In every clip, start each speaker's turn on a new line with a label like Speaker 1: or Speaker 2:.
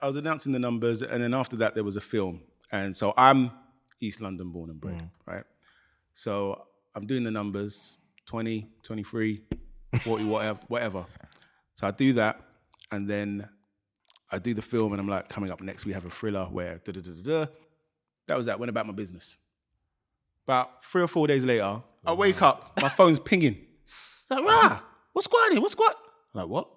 Speaker 1: I was announcing the numbers, and then after that, there was a film. And so I'm East London born and bred, mm. right? So I'm doing the numbers 20, 23, 40, whatever, whatever. So I do that, and then I do the film, and I'm like, coming up next, we have a thriller where da da da da da. That was that, went about my business. About three or four days later, I wake up, my phone's pinging. It's like, rah, what's going on? What's going like, what?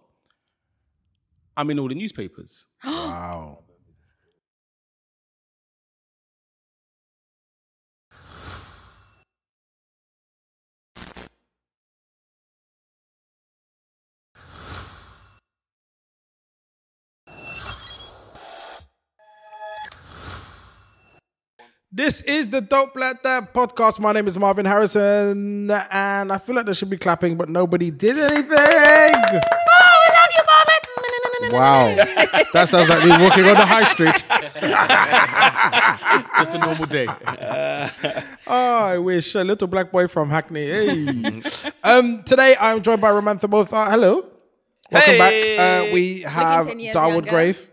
Speaker 1: I'm in all the newspapers.
Speaker 2: Wow. This is the Dope Black Dads podcast. My name is Marvyn Harrison, and I feel like there should be clapping, but nobody did anything. Wow, that sounds like me walking on the high street.
Speaker 1: Just a normal day.
Speaker 2: Oh, I wish a little black boy from Hackney. Hey. um, today I'm joined by Ramantha Motha. Hello, welcome back. Uh, we have
Speaker 3: 10 years
Speaker 2: Darwood. Grave.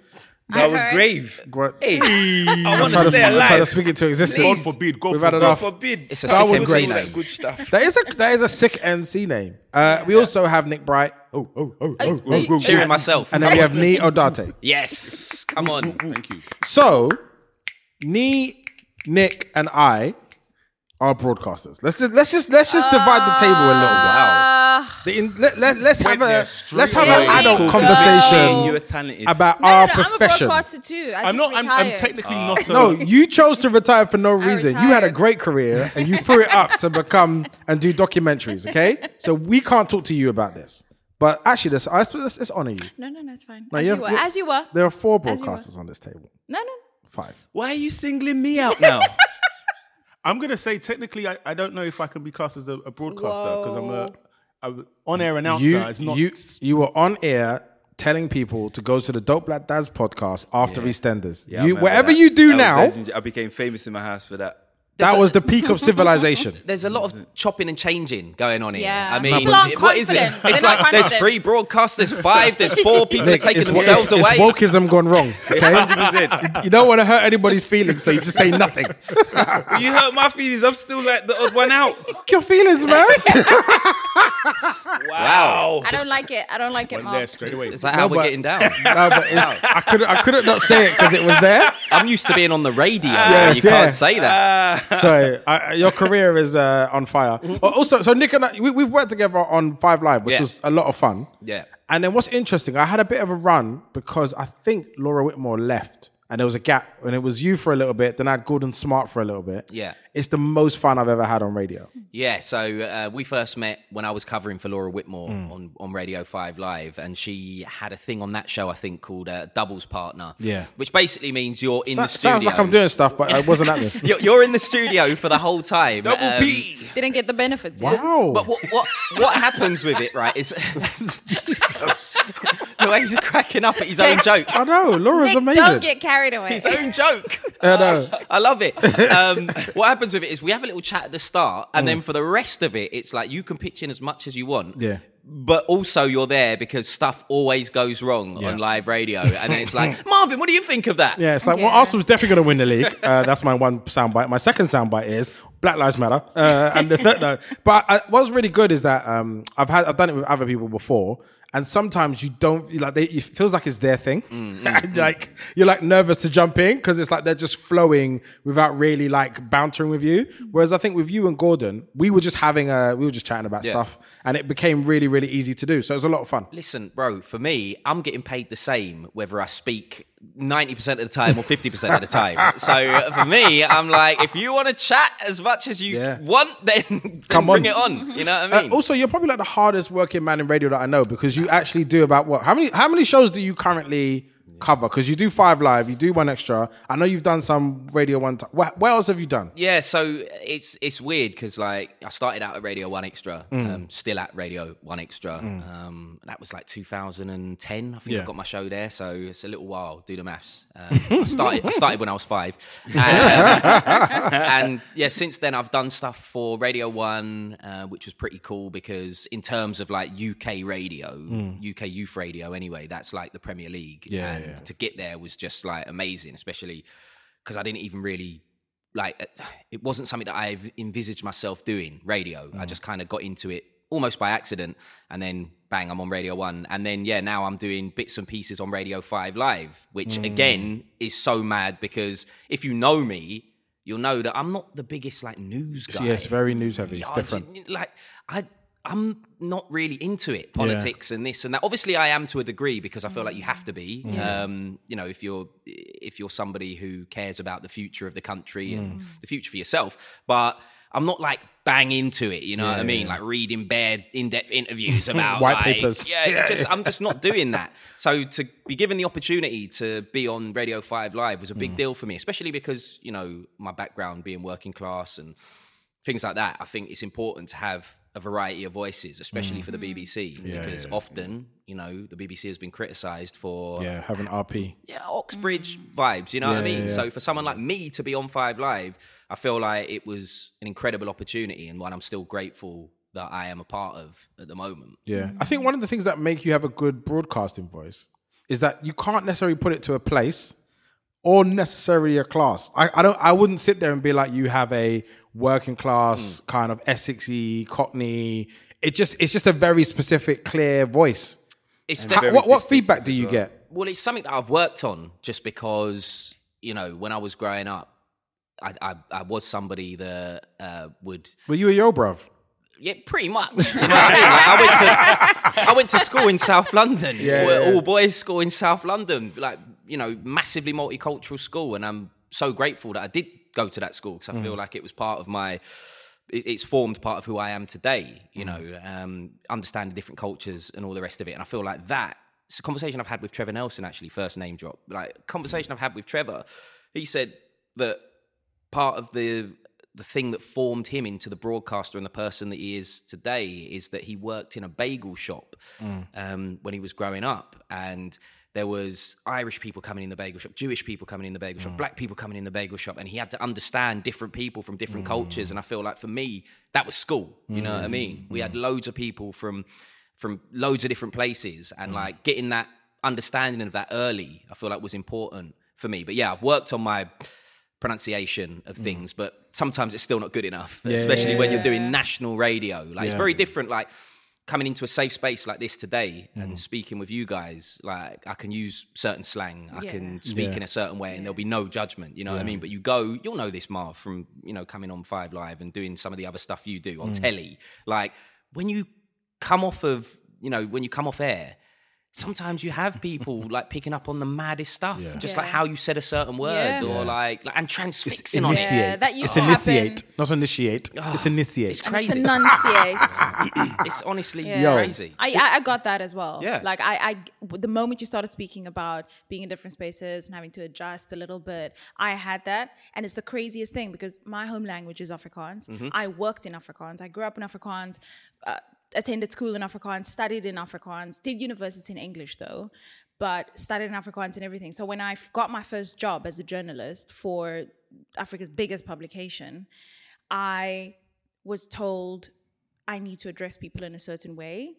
Speaker 3: I heard.
Speaker 4: grave.
Speaker 2: Gra-
Speaker 4: Hey, I
Speaker 2: I'm
Speaker 4: want
Speaker 2: trying
Speaker 4: to
Speaker 2: to,
Speaker 4: stay
Speaker 2: I'm trying to
Speaker 4: alive.
Speaker 2: speak it to existence.
Speaker 1: God forbid, God
Speaker 2: We've had
Speaker 1: forbid.
Speaker 4: God
Speaker 2: enough.
Speaker 4: forbid.
Speaker 5: It's a
Speaker 2: Darwin
Speaker 5: sick MC
Speaker 2: Grace.
Speaker 5: name.
Speaker 4: That good stuff.
Speaker 2: There is a there is a sick MC name. Uh, we also have Nick Bright. Oh, oh, oh, oh, oh, oh.
Speaker 5: Cheering myself.
Speaker 2: And then we have Nii Odartei.
Speaker 5: Yes, come on.
Speaker 1: Thank you.
Speaker 2: So, Nii, Nick, and I are broadcasters. Let's just let's just let's just divide the table a little. Wow. The in, let, let, let's have
Speaker 1: Went there
Speaker 2: a
Speaker 1: straight
Speaker 2: let's have
Speaker 1: away.
Speaker 2: an adult
Speaker 3: Go.
Speaker 2: conversation
Speaker 4: You were talented.
Speaker 2: about
Speaker 3: No,
Speaker 2: our
Speaker 3: no, no, I'm a
Speaker 2: profession.
Speaker 3: broadcaster too. I
Speaker 1: I'm
Speaker 3: just
Speaker 1: not. I'm, I'm
Speaker 3: retired.
Speaker 1: technically ah. not. A,
Speaker 2: No, you chose to retire for no reason. You had a
Speaker 3: retired.
Speaker 2: great career and you threw it up to become and do documentaries. Okay, so we can't talk to you about this. But actually, let's, let's, let's, let's honor you.
Speaker 3: No, no, no, it's fine.
Speaker 2: No,
Speaker 3: as,
Speaker 2: you
Speaker 3: you
Speaker 2: have-
Speaker 3: were, as you were.
Speaker 2: There are four
Speaker 3: As you were.
Speaker 2: broadcasters on this table.
Speaker 3: No, no.
Speaker 2: Five.
Speaker 4: Why are you singling me out now?
Speaker 1: I'm gonna say technically, I, I don't know if I can be cast as a, a broadcaster because I'm a, a on-air announcer.
Speaker 2: You,
Speaker 1: it's not.
Speaker 2: you, you were on air telling people to go to the Dope Black Dads podcast after EastEnders.
Speaker 4: Yeah,
Speaker 2: you, whatever
Speaker 4: that.
Speaker 2: you do
Speaker 4: That
Speaker 2: now,
Speaker 4: legendary. I became famous in my house for that.
Speaker 2: That was the peak of civilization.
Speaker 5: There's a lot of chopping and changing going on here.
Speaker 3: Yeah.
Speaker 5: I mean,
Speaker 3: People aren't
Speaker 5: what is it? It's
Speaker 3: They're
Speaker 5: like there's three broadcasts, there's five, there's four. People
Speaker 2: Nick,
Speaker 5: are taking
Speaker 2: it's,
Speaker 5: themselves
Speaker 2: it's,
Speaker 5: away.
Speaker 2: it's wokeism gone wrong. Okay, you don't want to hurt anybody's feelings, so you just say nothing.
Speaker 4: You hurt my feelings. I'm still like the odd one out.
Speaker 2: Fuck your feelings, man.
Speaker 4: Wow.
Speaker 3: I don't like it. I don't like it,
Speaker 1: went there straight away.
Speaker 5: Is that how
Speaker 2: No,
Speaker 5: we're getting down?
Speaker 2: no, but it's, I couldn't. I couldn't not say it because it was there.
Speaker 5: I'm used to being on the radio.
Speaker 2: Yes,
Speaker 5: you
Speaker 2: yeah.
Speaker 5: can't say that.
Speaker 2: Uh, So I, your career is uh, on fire. Oh, Also, so Nick and I, we, we've worked together on Five Live, which
Speaker 5: Yeah.
Speaker 2: was a lot of fun.
Speaker 5: Yeah.
Speaker 2: And then what's interesting, I had a bit of a run because I think Laura Whitmore left and there was a gap and it was you for a little bit. Then I had Gordon Smart for a little bit.
Speaker 5: Yeah.
Speaker 2: It's the most fun I've ever had on radio.
Speaker 5: Yeah, so uh, we first met when I was covering for Laura Whitmore
Speaker 2: Mm.
Speaker 5: on, on Radio 5 Live, and she had a thing on that show, I think, called uh, Doubles Partner.
Speaker 2: Yeah.
Speaker 5: Which basically means you're in
Speaker 2: So-
Speaker 5: the studio.
Speaker 2: sounds like I'm doing stuff, but it wasn't happening.
Speaker 5: You're, you're in the studio for the whole time.
Speaker 4: Double
Speaker 5: um,
Speaker 4: P.
Speaker 3: Didn't get the benefits. yeah?
Speaker 2: Wow.
Speaker 5: But what, what what happens with it, right? Is the way he's cracking up at his own joke.
Speaker 2: I know, Laura's
Speaker 3: Nick,
Speaker 2: amazing.
Speaker 3: don't get carried away.
Speaker 5: His own joke.
Speaker 2: I know.
Speaker 5: I love it. Um, what happens with it is we have a little chat at the start, and then for the rest of it, it's like you can pitch in as much as you want.
Speaker 2: Yeah.
Speaker 5: But also you're there because stuff always goes wrong
Speaker 2: Yeah.
Speaker 5: on live radio, and then it's like Marvyn, what do you think of that?
Speaker 2: Yeah, it's like, well,
Speaker 3: Yeah.
Speaker 2: Arsenal's definitely going to win the league. Uh, that's my one soundbite. My second soundbite is Black Lives Matter. Uh, and the third, no. But I, what's really good is that um, I've had I've done it with other people before, And sometimes you don't like they. It feels like it's their thing.
Speaker 5: Mm,
Speaker 2: And, like you're like nervous to jump in because it's like they're just flowing without really like bantering with you. Whereas I think with you and Gordon, we were just having a we were just chatting about
Speaker 5: Yeah.
Speaker 2: stuff, and it became really really easy to do. So it was a lot of fun.
Speaker 5: Listen, bro, for me, I'm getting paid the same whether I speak 90% of the time or 50% of the time. So for me, I'm like, if you want to chat as much as you
Speaker 2: Yeah.
Speaker 5: want, then, then
Speaker 2: Come
Speaker 5: bring
Speaker 2: on.
Speaker 5: it on. You know what I
Speaker 2: Uh,
Speaker 5: mean?
Speaker 2: also, you're probably like the hardest working man in radio that I know because you actually do about what? How many? How many shows do you currently cover? Because you do five live, you do one extra. I know you've done some radio one time. What, what else have you done?
Speaker 5: Yeah, so it's it's weird because like I started out at Radio One Extra,
Speaker 2: Mm.
Speaker 5: um, still at Radio One Extra. Um, that was like 2010. I think
Speaker 2: Yeah.
Speaker 5: I got my show there, so it's a little while. Do the maths. Um, I started I started when I was five, and, and yeah, since then I've done stuff for Radio One, uh, which was pretty cool because in terms of like UK radio, UK youth radio, anyway, that's like the Premier League.
Speaker 2: Mm. Yeah,
Speaker 5: and
Speaker 2: yeah.
Speaker 5: to get there was just like amazing, especially because I didn't even really like it wasn't something that I envisaged myself doing radio. I mm. just kind of got into it almost by accident, and then bang, I'm on Radio One, and then yeah, now I'm doing bits and pieces on Radio Five Live, which mm. again is so mad because if you know me. You'll know that I'm not the biggest like news guy.
Speaker 2: Yeah, very news heavy. It's
Speaker 5: I-
Speaker 2: different.
Speaker 5: Like I, I'm not really into it, politics and this and that. Obviously, I am to a degree because I feel like you have to be. Um, you know, if you're if you're somebody who cares about the future of the country and the future for yourself, but. I'm not like bang into it, you know what I mean? Like reading bare in-depth interviews about
Speaker 2: White
Speaker 5: like,
Speaker 2: papers.
Speaker 5: Yeah, just I'm just not doing that. So to be given the opportunity to be on Radio Five Live was a
Speaker 2: Mm.
Speaker 5: big deal for me, especially because you know my background being working class and things like that. I think it's important to have a variety of voices, especially for the mm. BBC, because often, you know, the BBC has been criticised for
Speaker 2: Yeah, having RP.
Speaker 5: yeah, Oxbridge vibes. You know what I mean?
Speaker 2: yeah, yeah.
Speaker 5: So for someone like me to be on Five Live, I feel like it was an incredible opportunity and one I'm still grateful that I am a part of at the moment.
Speaker 2: Yeah. I think one of the things that make you have a good broadcasting voice is that you can't necessarily put it to a place or necessarily a class. I, I don't I wouldn't sit there and be like you have a working class kind of Essexy, Cockney. It just it's just a very specific, clear voice.
Speaker 5: It's
Speaker 2: How- what what feedback do you get?
Speaker 5: well, it's something that I've worked on just because you know when I was growing up, I I, I was somebody that uh, would
Speaker 2: Were you a yo bruv?
Speaker 5: Yeah, pretty much. You know I, mean? Like, I went to I went to school in South London,
Speaker 2: Yeah,
Speaker 5: all,
Speaker 2: yeah, yeah.
Speaker 5: all boys school in South London, like you know, massively multicultural school, and I'm so grateful that I did go to that school because I feel
Speaker 2: Mm.
Speaker 5: like it was part of my. It's formed part of who I am today. You
Speaker 2: Mm.
Speaker 5: know, um, understanding different cultures and all the rest of it, and I feel like that. It's a conversation I've had with Trevor Nelson actually. First name drop, like conversation I've had with Trevor. He said that part of the the thing that formed him into the broadcaster and the person that he is today is that he worked in a bagel shop um, when he was growing up and there was irish people coming in the bagel shop jewish people coming in the bagel shop mm. black people coming in the bagel shop and he had to understand different people from different mm. cultures. And i feel like for me that was school you know what i mm. mean? We had loads of people from from loads of different places and like getting that understanding of that early i feel like was important for me. But yeah i've worked on my pronunciation of things, but sometimes it's still not good enough, especially when you're doing national radio. Like it's very different. Like coming into a safe space like this today
Speaker 2: Mm.
Speaker 5: and speaking with you guys, like I can use certain slang, I
Speaker 3: Yeah.
Speaker 5: can speak
Speaker 2: Yeah.
Speaker 5: in a certain way, and there'll be no judgment. You know what I mean? But you go, you'll know this, Marv, from you know coming on Five Live and doing some of the other stuff you do
Speaker 2: Mm.
Speaker 5: on telly. Like when you come off of, you know, when you come off air. Sometimes you have people like picking up on the maddest stuff, just like how you said a certain word,
Speaker 3: Yeah.
Speaker 5: or like, like and transfixing on it.
Speaker 2: Initiate.
Speaker 3: Yeah, that used
Speaker 2: it's initiate,
Speaker 3: happen.
Speaker 2: not initiate. it's initiate.
Speaker 5: It's
Speaker 3: And it's enunciate.
Speaker 5: It's honestly
Speaker 3: Yeah.
Speaker 5: crazy.
Speaker 3: I, I I got that as well.
Speaker 5: Yeah.
Speaker 3: Like I, I the moment you started speaking about being in different spaces and having to adjust a little bit, I had that, and it's the craziest thing because my home language is Afrikaans.
Speaker 5: Mm-hmm.
Speaker 3: I worked in Afrikaans. I grew up in Afrikaans. Uh, attended school in Afrikaans, studied in Afrikaans, did university in English though, but studied in Afrikaans and everything. So when I got my first job as a journalist for Africa's biggest publication, I was told I need to address people in a certain way.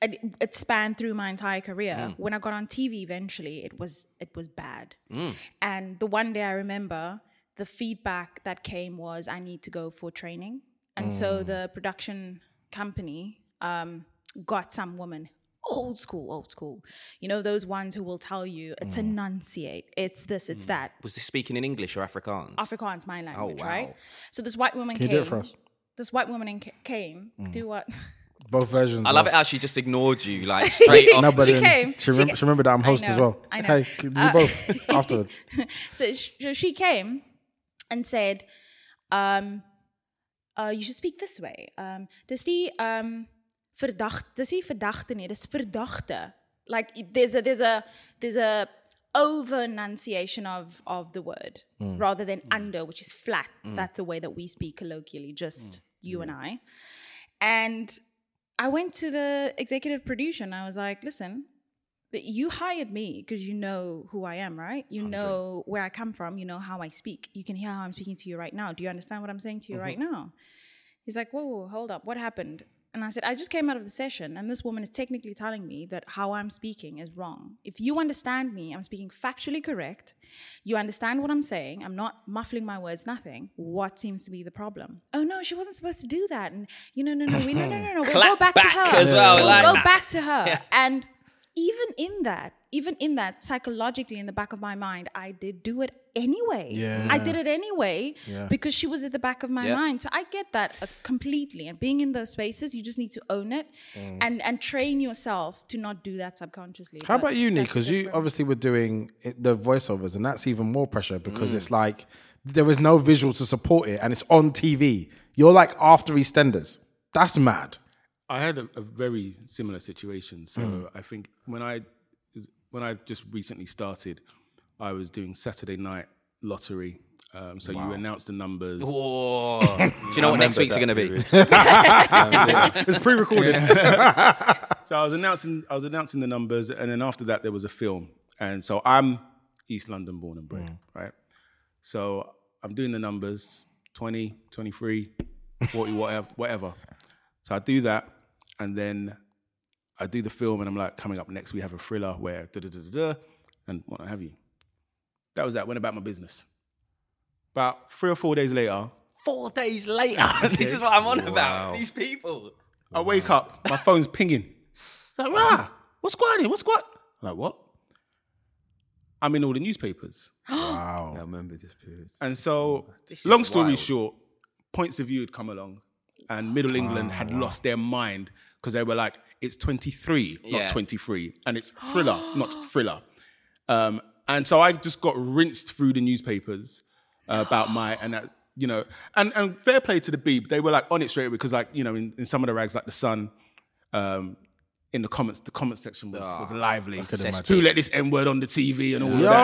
Speaker 3: And it, it spanned through my entire career. Mm. When I got on TV eventually, it was it was bad. Mm. And the one day I remember the feedback that came was I need to go for training. And so mm. the production company um, got some woman old school, old school. You know, those ones who will tell you it's
Speaker 5: Mm.
Speaker 3: enunciate, it's this, it's that.
Speaker 5: Was this speaking in English or Afrikaans?
Speaker 3: Afrikaans, my language,
Speaker 5: wow.
Speaker 3: right? So this white woman
Speaker 2: Can you
Speaker 3: came.
Speaker 2: do it for us?
Speaker 3: This white woman in- came.
Speaker 5: Mm.
Speaker 3: Do what?
Speaker 2: Both versions.
Speaker 5: I love
Speaker 2: of-
Speaker 5: it how she just ignored you, like straight off.
Speaker 2: No, but
Speaker 3: She came.
Speaker 2: She,
Speaker 3: She
Speaker 2: she remembered that I'm
Speaker 3: I
Speaker 2: host as well.
Speaker 3: I know.
Speaker 2: Hey, can you
Speaker 3: Uh,
Speaker 2: both afterwards.
Speaker 3: so sh- so she came and said, um, uh, you should speak this way. Um, dis die um, verdacht, dis die verdachte nie, dis verdachte. Like there's a there's a there's a over enunciation of of the word rather than under, which is flat. That's the way that we speak colloquially, just you and I. And I went to the executive producer and I was like, listen, that you hired me because you know who I am, right? You know where I come from. You know how I speak. You can hear how I'm speaking to you right now. Do you understand what I'm saying to you right now? He's like, whoa, whoa, hold up. What happened? And I said, I just came out of the session, and this woman is technically telling me that how I'm speaking is wrong. If you understand me, I'm speaking factually correct. You understand what I'm saying. I'm not muffling my words, nothing. What seems to be the problem? Oh, no, she wasn't supposed to do that. And, you know, no, no, we, no, no, no, no. We'll go
Speaker 5: Clap
Speaker 3: back, to her.
Speaker 5: as well,
Speaker 3: We'll
Speaker 5: like
Speaker 3: go
Speaker 5: that.
Speaker 3: back to her. And even in that, even in that, psychologically in the back of my mind, I did do it anyway.
Speaker 2: Yeah.
Speaker 3: I did it anyway because she was at the back of my
Speaker 5: Yeah.
Speaker 3: mind. So I get that uh, completely. And being in those spaces, you just need to own it and and train yourself to not do that subconsciously.
Speaker 2: How
Speaker 3: But
Speaker 2: about you, Nick? Because you obviously were doing it- the voiceovers, and that's even more pressure because
Speaker 5: Mm.
Speaker 2: it's like there was no visual to support it, and it's on TV. You're like after EastEnders. That's mad.
Speaker 1: I had a, a very similar situation. So I think when I when I just recently started, I was doing Saturday night lottery. Um, so you announce the numbers.
Speaker 5: Whoa. Do you know what next week's are going to be?
Speaker 2: It's pre-recorded.
Speaker 1: So I was announcing I was announcing the numbers, and then after that there was a film. And so I'm East London born and bred, right? So I'm doing the numbers 20, 23, 40, whatever, whatever. So I do that, and then I do the film, and I'm like, coming up next we have a thriller where da da da da, da and what have you. That was that. Went about my business. About three or four days later,
Speaker 5: Four days later. this is what I'm on about. These people.
Speaker 1: I wake up, my phone's pinging. It's like, rah, what's going on? What's going I'm like, what? I'm in all the newspapers.
Speaker 2: wow.
Speaker 4: I remember this period.
Speaker 1: And so,
Speaker 5: This
Speaker 1: long story
Speaker 5: wild.
Speaker 1: short, Points of View had come along, and Middle England had lost their mind because they were like, it's 23,
Speaker 5: Yeah.
Speaker 1: not 23. And it's thriller, not thriller. Um, and so I just got rinsed through the newspapers uh, about my, and that, you know, and, and fair play to the Beeb, they were like on it straight away because, like, you know, in, in some of the rags, like The Sun, um, in the comments, the comment section was, was lively. Who let this N word on the TV and all of
Speaker 2: Yo.
Speaker 1: that?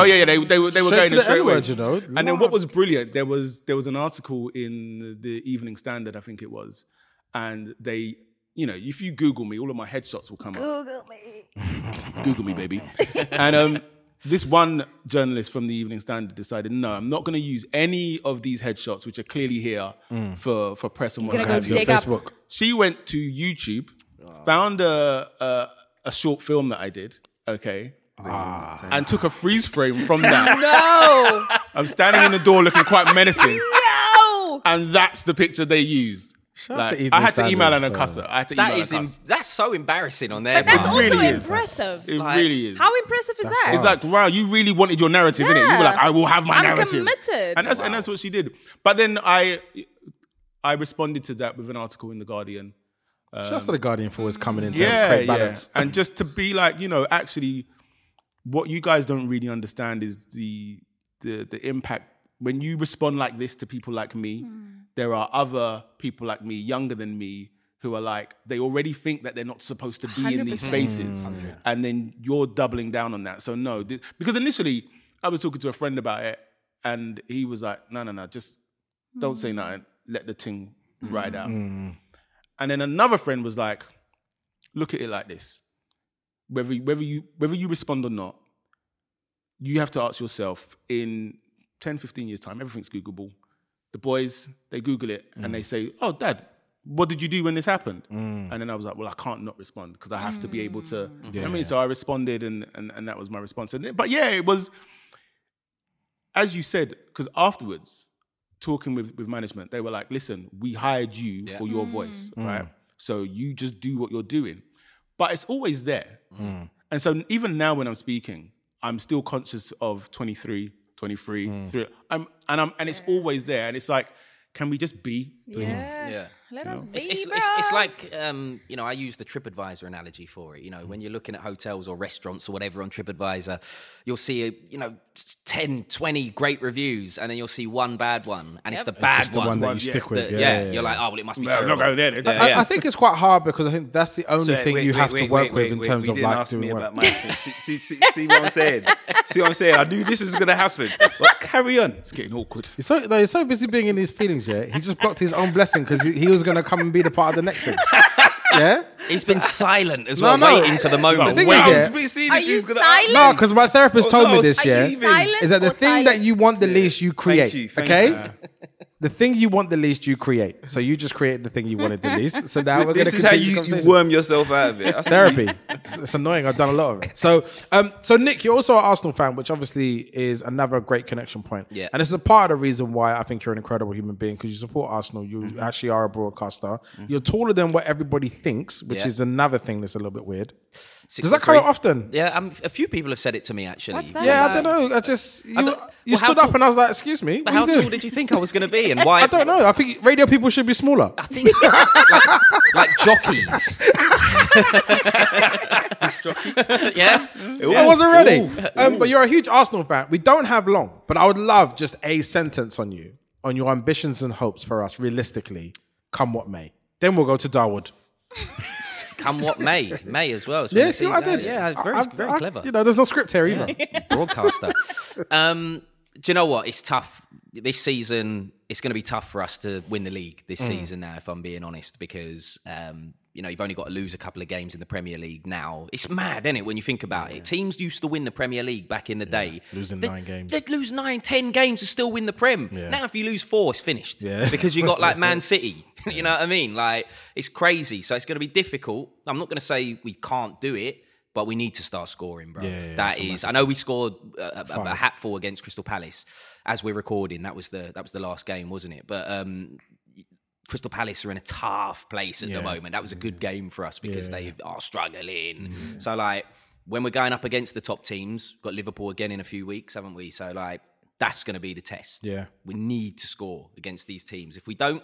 Speaker 1: Oh yeah, yeah, they they were they were
Speaker 2: Straight
Speaker 1: going
Speaker 2: to the
Speaker 1: straight away.
Speaker 2: N-word, you know.
Speaker 1: And then what was brilliant, there was there was an article in the Evening Standard, I think it was, and they, you know, if you Google me, all of my headshots will come up. Google me, Google me, baby. and um, this one journalist from the Evening Standard decided, no, I'm not going to use any of these headshots, which are clearly here for for press and what
Speaker 3: gonna go
Speaker 1: have you.
Speaker 3: up-
Speaker 2: Facebook.
Speaker 1: She went to YouTube, found a, a a short film that I did, okay, Ah. and took a freeze frame from that.
Speaker 3: no,
Speaker 1: I'm standing in the door looking quite menacing,
Speaker 3: no.
Speaker 1: and that's the picture they used.
Speaker 2: Out
Speaker 1: Like,
Speaker 2: to
Speaker 1: I had to email
Speaker 2: Standard
Speaker 1: and
Speaker 2: for-
Speaker 1: I had to
Speaker 5: That
Speaker 1: email
Speaker 5: is
Speaker 1: and
Speaker 5: that's so embarrassing on their
Speaker 3: But that's also
Speaker 1: really is.
Speaker 3: impressive.
Speaker 1: It
Speaker 5: Like,
Speaker 1: really is.
Speaker 3: How impressive is that?
Speaker 1: It's like, wow, you really wanted your narrative, innit? You were like, I will have my
Speaker 3: I'm
Speaker 1: narrative.
Speaker 3: committed.
Speaker 1: And that's, and that's what she did. But then I I responded to that with an article in The Guardian.
Speaker 2: Just to the Guardian for always um, coming in to
Speaker 1: Yeah,
Speaker 2: create
Speaker 1: yeah.
Speaker 2: balance.
Speaker 1: And just to be like, you know, actually, what you guys don't really understand is the the the impact when you respond like this to people like me. Hmm. There are other people like me, younger than me, who are like they already think that they're not supposed to be in these
Speaker 3: 100%.
Speaker 1: spaces, and then you're doubling down on that. So no, th- because initially I was talking to a friend about it, and he was like, "No, no, no, just don't say nothing. Let the thing ride out." And then another friend was like, look at it like this. Whether whether you whether you respond or not, you have to ask yourself in 10, 15 years' time, everything's Googleable. The boys, they Google it and they mm. say, Oh, dad, what did you do when this happened? Mm. And then I was like, Well, I can't not respond because I have to be able to. You know I mean, so I responded and, and and that was my response. And, but yeah, it was as you said, because afterwards, talking with, with management, they were like, listen, we hired you for your voice, mm. right? So you just do what you're doing. but it's always there. And so even now when I'm speaking, I'm still conscious of 23, 23, hmm. three. I'm, and I'm and it's always there. And it's like, can we just be?
Speaker 3: Yeah.
Speaker 5: Yeah.
Speaker 3: Let us be,
Speaker 5: It's, it's,
Speaker 3: bro.
Speaker 5: it's, it's like, um, you know, I use the TripAdvisor analogy for it. You know, when you're looking at hotels or restaurants or whatever on TripAdvisor, you'll see, you know, 10, 20 great reviews and then you'll see one bad one. And it's the bad
Speaker 2: just the one that you
Speaker 5: yeah,
Speaker 2: stick with,
Speaker 5: that-
Speaker 2: yeah,
Speaker 5: yeah,
Speaker 2: yeah,
Speaker 5: you're like, oh, well, it must be
Speaker 1: No, I'm
Speaker 5: terrible.
Speaker 1: not going there.
Speaker 5: Yeah,
Speaker 2: I. I think it's quite hard because I think that's the only
Speaker 4: So,
Speaker 2: thing
Speaker 4: wait,
Speaker 2: you
Speaker 4: wait,
Speaker 2: have
Speaker 4: wait,
Speaker 2: to work
Speaker 4: wait,
Speaker 2: with
Speaker 4: wait,
Speaker 2: in terms of like
Speaker 4: ask
Speaker 2: doing work.
Speaker 4: see, see, see, see what I'm saying? See what I'm saying? I knew this was gonna happen. But carry on.
Speaker 1: It's getting awkward.
Speaker 2: He's so, no, he's so busy being in his feelings, yeah. He just blocked his own blessing because he, he was going to come and be the part of the next thing. Yeah?
Speaker 5: He's been silent as
Speaker 2: No,
Speaker 5: well,
Speaker 2: no.
Speaker 5: waiting for the moment.
Speaker 2: The thing is,
Speaker 4: I
Speaker 2: yeah,
Speaker 3: Are you
Speaker 4: was gonna ask
Speaker 3: silent?
Speaker 2: no, because my therapist
Speaker 4: Oh,
Speaker 2: told
Speaker 4: no,
Speaker 2: me this,
Speaker 3: Are
Speaker 2: yeah,
Speaker 3: silent
Speaker 2: is that the
Speaker 3: or
Speaker 2: thing that
Speaker 3: silent?
Speaker 2: you want the least you create,
Speaker 4: you, thank
Speaker 2: okay?
Speaker 4: you.
Speaker 2: The thing you want the least you create. So you just create the thing you wanted the least. So now we're going to continue.
Speaker 4: This is how you, you worm yourself out of it.
Speaker 2: Therapy. It's, it's annoying. I've done a lot of it. So, um, so Nick, you're also an Arsenal fan, which obviously is another great connection point.
Speaker 5: Yeah.
Speaker 2: and this is a part of the reason why I think you're an incredible human being because you support Arsenal. You
Speaker 5: Mm-hmm.
Speaker 2: actually are a broadcaster. You're taller than what everybody thinks, which
Speaker 5: Yeah.
Speaker 2: is another thing that's a little bit weird.
Speaker 5: Six
Speaker 2: Does that come
Speaker 5: three.
Speaker 2: up often?
Speaker 5: Yeah, um, a few people have said it to me actually.
Speaker 3: What's that?
Speaker 2: Yeah, I don't know. I just you,
Speaker 5: don't-
Speaker 2: you
Speaker 5: well, how
Speaker 2: stood up and I was like, "Excuse me,
Speaker 5: But how tall
Speaker 2: doing?"
Speaker 5: did you think I was going to be, and why?
Speaker 2: I don't know. I think radio people should be smaller.
Speaker 5: I think like, like jockeys. yeah,
Speaker 2: I wasn't ready. Um, but you're a huge Arsenal fan. We don't have long, but I would love just a sentence on you, on your ambitions and hopes for us, realistically, come what may. Then we'll go to Darwood.
Speaker 5: Come what may, may as well.
Speaker 2: Yeah, see what I did?
Speaker 5: Yeah, very,
Speaker 2: I-
Speaker 5: very
Speaker 2: I-
Speaker 5: clever.
Speaker 2: You know, there's no script here either.
Speaker 5: broadcaster. um, do you know what? It's tough. This season, it's going to be tough for us to win the league this
Speaker 2: Mm.
Speaker 5: season now, if I'm being honest, because, um, you know, you've only got to lose a couple of games in the Premier League now. It's mad, isn't it, when you think about it? Teams used to win the Premier League back in the day.
Speaker 2: losing
Speaker 5: They-
Speaker 2: nine games.
Speaker 5: They'd lose nine, ten games to still win the Prem.
Speaker 2: Yeah.
Speaker 5: Now, if you lose four, it's finished.
Speaker 2: Yeah.
Speaker 5: Because you got like Man City. you know what I mean? Like, it's crazy. So it's going to be difficult. I'm not going to say we can't do it. But we need to start scoring, bro.
Speaker 2: Yeah, yeah,
Speaker 5: that
Speaker 2: it's.
Speaker 5: I know we scored a, a, a hatful against Crystal Palace as we're recording. That was the that was the last game, wasn't it? But um, Crystal Palace are in a tough place at
Speaker 2: Yeah.
Speaker 5: the moment. That was a good game for us because
Speaker 2: Yeah.
Speaker 5: they are struggling. So like when we're going up against the top teams, got Liverpool again in a few weeks, haven't we? So like that's going to be the test.
Speaker 2: Yeah.
Speaker 5: we need to score against these teams. If we don't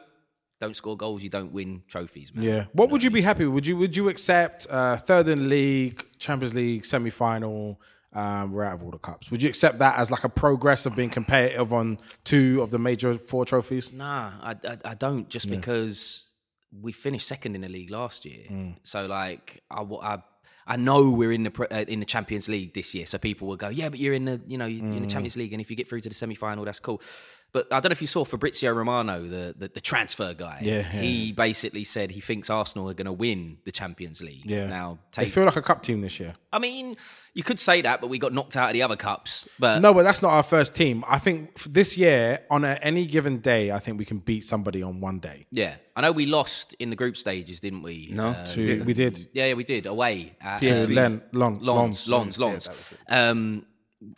Speaker 5: don't score goals, you don't win trophies, man.
Speaker 2: Yeah. What would you be happy with? Would you would you accept uh, third in the league, Champions League, semi final? Um, we're out of all the cups. Would you accept that as like a progress of being competitive on two of the major four trophies?
Speaker 5: Nah, I, I, I don't just because we finished second in the league last year.
Speaker 2: Mm.
Speaker 5: So like I, I I know we're in the uh, in the Champions League this year. So people will go, yeah, but you're in the you know you're
Speaker 2: Mm.
Speaker 5: in the Champions League, and if you get through to the semi final, that's cool. But I don't know if you saw Fabrizio Romano, the the, the transfer guy.
Speaker 2: Yeah, yeah,
Speaker 5: he basically said he thinks Arsenal are going to win the Champions League.
Speaker 2: Yeah.
Speaker 5: Now take, They
Speaker 2: feel like a cup team this year.
Speaker 5: I mean, you could say that, but we got knocked out of the other cups. But
Speaker 2: No, but that's not our first team. I think this year, on a, any given day, I think we can beat somebody on one day.
Speaker 5: yeah, I know we lost in the group stages, didn't we?
Speaker 4: No.
Speaker 5: Uh,
Speaker 2: To, we did.
Speaker 5: Yeah, yeah, we did away. At,
Speaker 2: To
Speaker 5: um,
Speaker 2: Len, Lon,
Speaker 5: Lons, Lons,
Speaker 2: Lons.
Speaker 5: Lons. Um,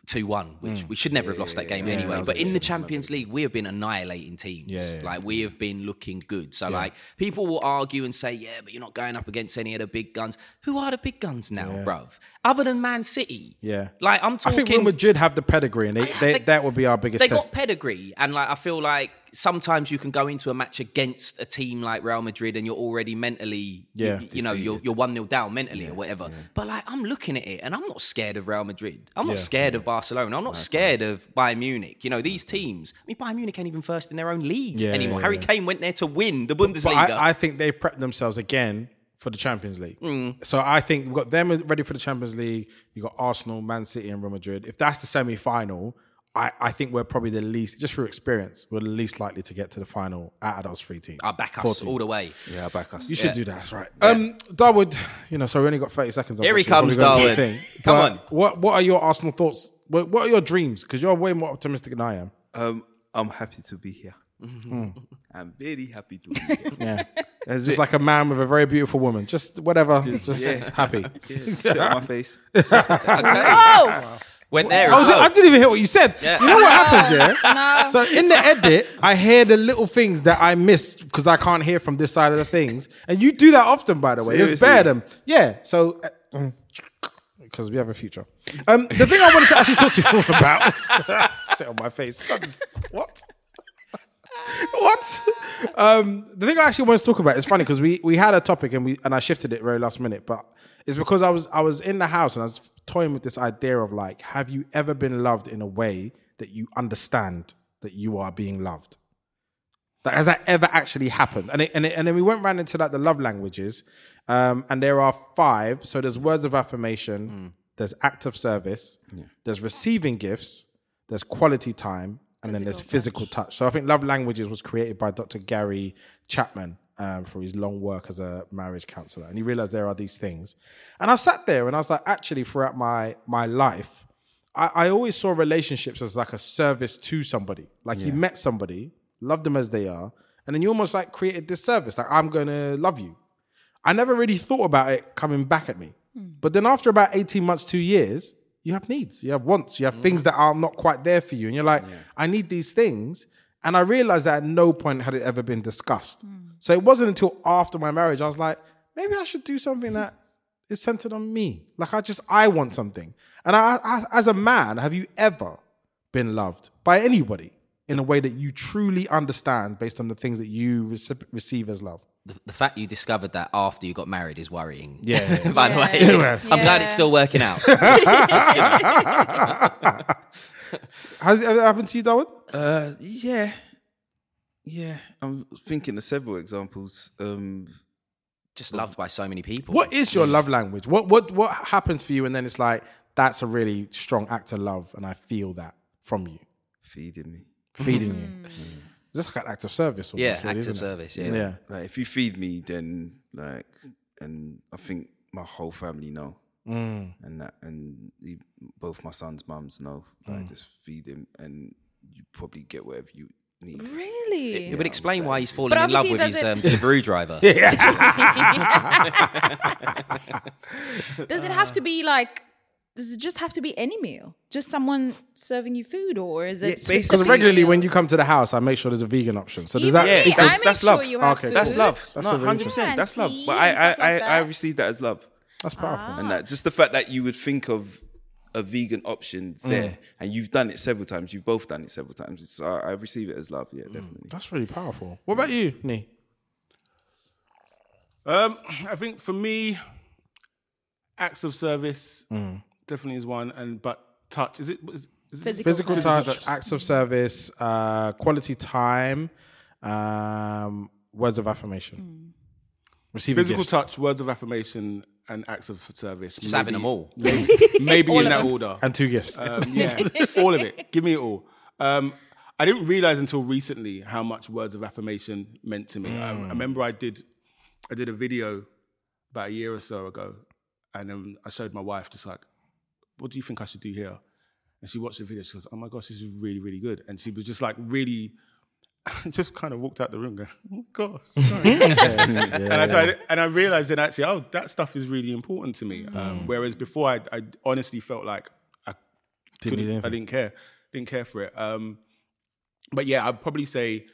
Speaker 5: two one, which mm. we should never have lost that game anyway.
Speaker 2: that
Speaker 5: But in the Champions League, we have been annihilating teams.
Speaker 2: Yeah, yeah,
Speaker 5: like we have been looking good. So like people will argue and say, yeah, but you're not going up against any of the big guns. Who are the big guns now, bruv? Other than Man City.
Speaker 2: Yeah.
Speaker 5: Like I'm talking.
Speaker 2: I think Real Madrid have the pedigree, and they, they,
Speaker 5: they-
Speaker 2: that would be our biggest
Speaker 5: they
Speaker 2: test.
Speaker 5: got pedigree, and like I feel like sometimes you can go into a match against a team like Real Madrid, and you're already mentally,
Speaker 2: Yeah.
Speaker 5: you, you know, you're you're one 0 down mentally or whatever. But like I'm looking at it, and I'm not scared of Real Madrid. I'm not
Speaker 2: Yeah.
Speaker 5: scared of Barcelona. I'm not scared of Bayern Munich. You know, these teams. I mean, Bayern Munich ain't even first in their own league
Speaker 2: Yeah,
Speaker 5: anymore.
Speaker 2: yeah,
Speaker 5: Harry
Speaker 2: yeah.
Speaker 5: Kane went there to win the
Speaker 2: but
Speaker 5: Bundesliga.
Speaker 2: I, I think they've prepped themselves again for the Champions League.
Speaker 5: Mm.
Speaker 2: So I think we've got them ready for the Champions League. You have got Arsenal, Man City, and Real Madrid. If that's the semi final, I, I think we're probably the least, just through experience, we're the least likely to get to the final out of those three teams.
Speaker 5: I back us
Speaker 2: Four teams.
Speaker 5: all the way.
Speaker 4: Yeah, back us.
Speaker 2: You should do that. That's right. Um, Darwood, you know, so we only got thirty seconds.
Speaker 5: Here he
Speaker 2: unfortunately.
Speaker 5: comes,
Speaker 2: Probably
Speaker 5: Darwood.
Speaker 2: thing.
Speaker 5: Come
Speaker 2: But
Speaker 5: on.
Speaker 2: What What are your Arsenal thoughts? What, what are your dreams? Because you're way more optimistic than I am.
Speaker 4: Um, I'm happy to be here. I'm very happy to be here.
Speaker 2: Yeah,
Speaker 4: It's
Speaker 2: just like a man with a very beautiful woman. Just whatever. Just
Speaker 4: yeah.
Speaker 2: happy.
Speaker 4: Sit on my face.
Speaker 3: Oh,
Speaker 5: Went there.
Speaker 2: Oh,
Speaker 5: as well.
Speaker 2: I didn't even hear what you said. You know what happens, yeah? So in the edit, I hear the little things that I missed because I can't hear from this side of the things. And you do that often, by the way. It's
Speaker 4: Seriously?
Speaker 2: bear them. Yeah. So, because we have a future. Um, the thing I wanted to actually talk to you about. Sit on my face. What? what? Um, the thing I actually wanted to talk about is funny because we we had a topic and we and I shifted it very last minute, but it's because I was I was in the house and I was toying with this idea of like, have you ever been loved in a way that you understand that you are being loved? Like, has that ever actually happened? And it, and, it, and then we went round into like the love languages, um, and there are five. So there's words of affirmation, there's act of service, there's receiving gifts, there's quality time, and then there's physical touch. So I think love languages was created by Dr. Gary Chapman um, for his long work as a marriage counselor, and he realized there are these things. And I sat there and I was like, actually, throughout my my life, I, I always saw relationships as like a service to somebody. Like you met somebody, loved them as they are, and then you almost like created this service. Like I'm going to love you. I never really thought about it coming back at me. Hmm. But then after about 18 months, two years, you have needs, you have wants, you have mm. things that are not quite there for you. And you're like, I need these things. And I realized that at no point had it ever been discussed. Hmm. So it wasn't until after my marriage, I was like, maybe I should do something that is centered on me. Like I just, I want something. And I, I, as a man, have you ever been loved by anybody in a way that you truly understand based on the things that you receive, receive as love?
Speaker 5: the, the fact you discovered that after you got married is worrying.
Speaker 2: Yeah.
Speaker 5: By the way,
Speaker 3: Yeah.
Speaker 5: I'm glad it's still working out.
Speaker 2: Has it ever happened to you, Darwin?
Speaker 4: Uh, yeah, yeah. I'm thinking of several examples. Um,
Speaker 5: Just loved by so many people.
Speaker 2: What is your love language? What what what happens for you, and then it's like that's a really strong act of love, and I feel that from you,
Speaker 4: feeding me.
Speaker 2: feeding you. Mm. Is this like an act of service? Almost,
Speaker 5: Yeah,
Speaker 2: really,
Speaker 5: acts
Speaker 2: isn't
Speaker 5: of
Speaker 2: it?
Speaker 5: service. Yeah.
Speaker 2: Yeah.
Speaker 4: Like if you feed me, then like, and I think my whole family know, mm. and that, and e- both my son's mums know. Like mm. just feed him, and you probably get whatever you need.
Speaker 3: Really?
Speaker 5: It would explain why he's falling in love with his um,
Speaker 3: does
Speaker 5: Deliveroo driver.
Speaker 3: Does it have to be like? Does it just have to be any meal? Just someone serving you food, or is it?
Speaker 4: Yeah,
Speaker 2: Because
Speaker 3: specific
Speaker 2: regularly when you come to the house, I make sure there's a vegan option. So does
Speaker 3: Even
Speaker 2: that
Speaker 3: me,
Speaker 2: equals-
Speaker 3: I make
Speaker 4: that's
Speaker 3: sure
Speaker 4: love.
Speaker 3: you have
Speaker 2: Okay,
Speaker 3: food.
Speaker 4: That's love.
Speaker 2: That's
Speaker 4: no, hundred percent. That's love. But I, I, I, I
Speaker 3: that.
Speaker 4: received that as love,
Speaker 2: that's powerful.
Speaker 4: and that just the fact that you would think of a vegan option there, and you've done it several times. You've both done it several times. It's, I, I receive it as love. Yeah, definitely.
Speaker 2: That's really powerful. What about you, Nii?
Speaker 1: Um, I think for me, acts of service definitely is one, and but touch is it? Is, is it
Speaker 3: Physical
Speaker 2: Physical
Speaker 3: touch.
Speaker 2: touch, acts of service, uh, quality time, um, words of affirmation. Receiving
Speaker 1: physical
Speaker 2: gifts.
Speaker 1: touch, words of affirmation, and acts of service.
Speaker 5: Just having them all.
Speaker 1: Maybe in that
Speaker 3: them.
Speaker 1: order.
Speaker 2: and two gifts.
Speaker 1: Um, yeah, all of it. Give me it all. Um, I didn't realize until recently how much words of affirmation meant to me. I, I remember I did, I did a video about a year or so ago, and then I showed my wife just like, "What do you think I should do here?" And she watched the video. She goes, "Oh my gosh, this is really, really good." And she was just like, really, just kind of walked out the room going, "Oh gosh." sorry." and I tried, and I realized that actually, oh, that stuff is really important to me. Um, whereas before, I, I honestly felt like I
Speaker 2: Didn't
Speaker 1: I didn't care, didn't care for it. Um, but yeah, I'd probably say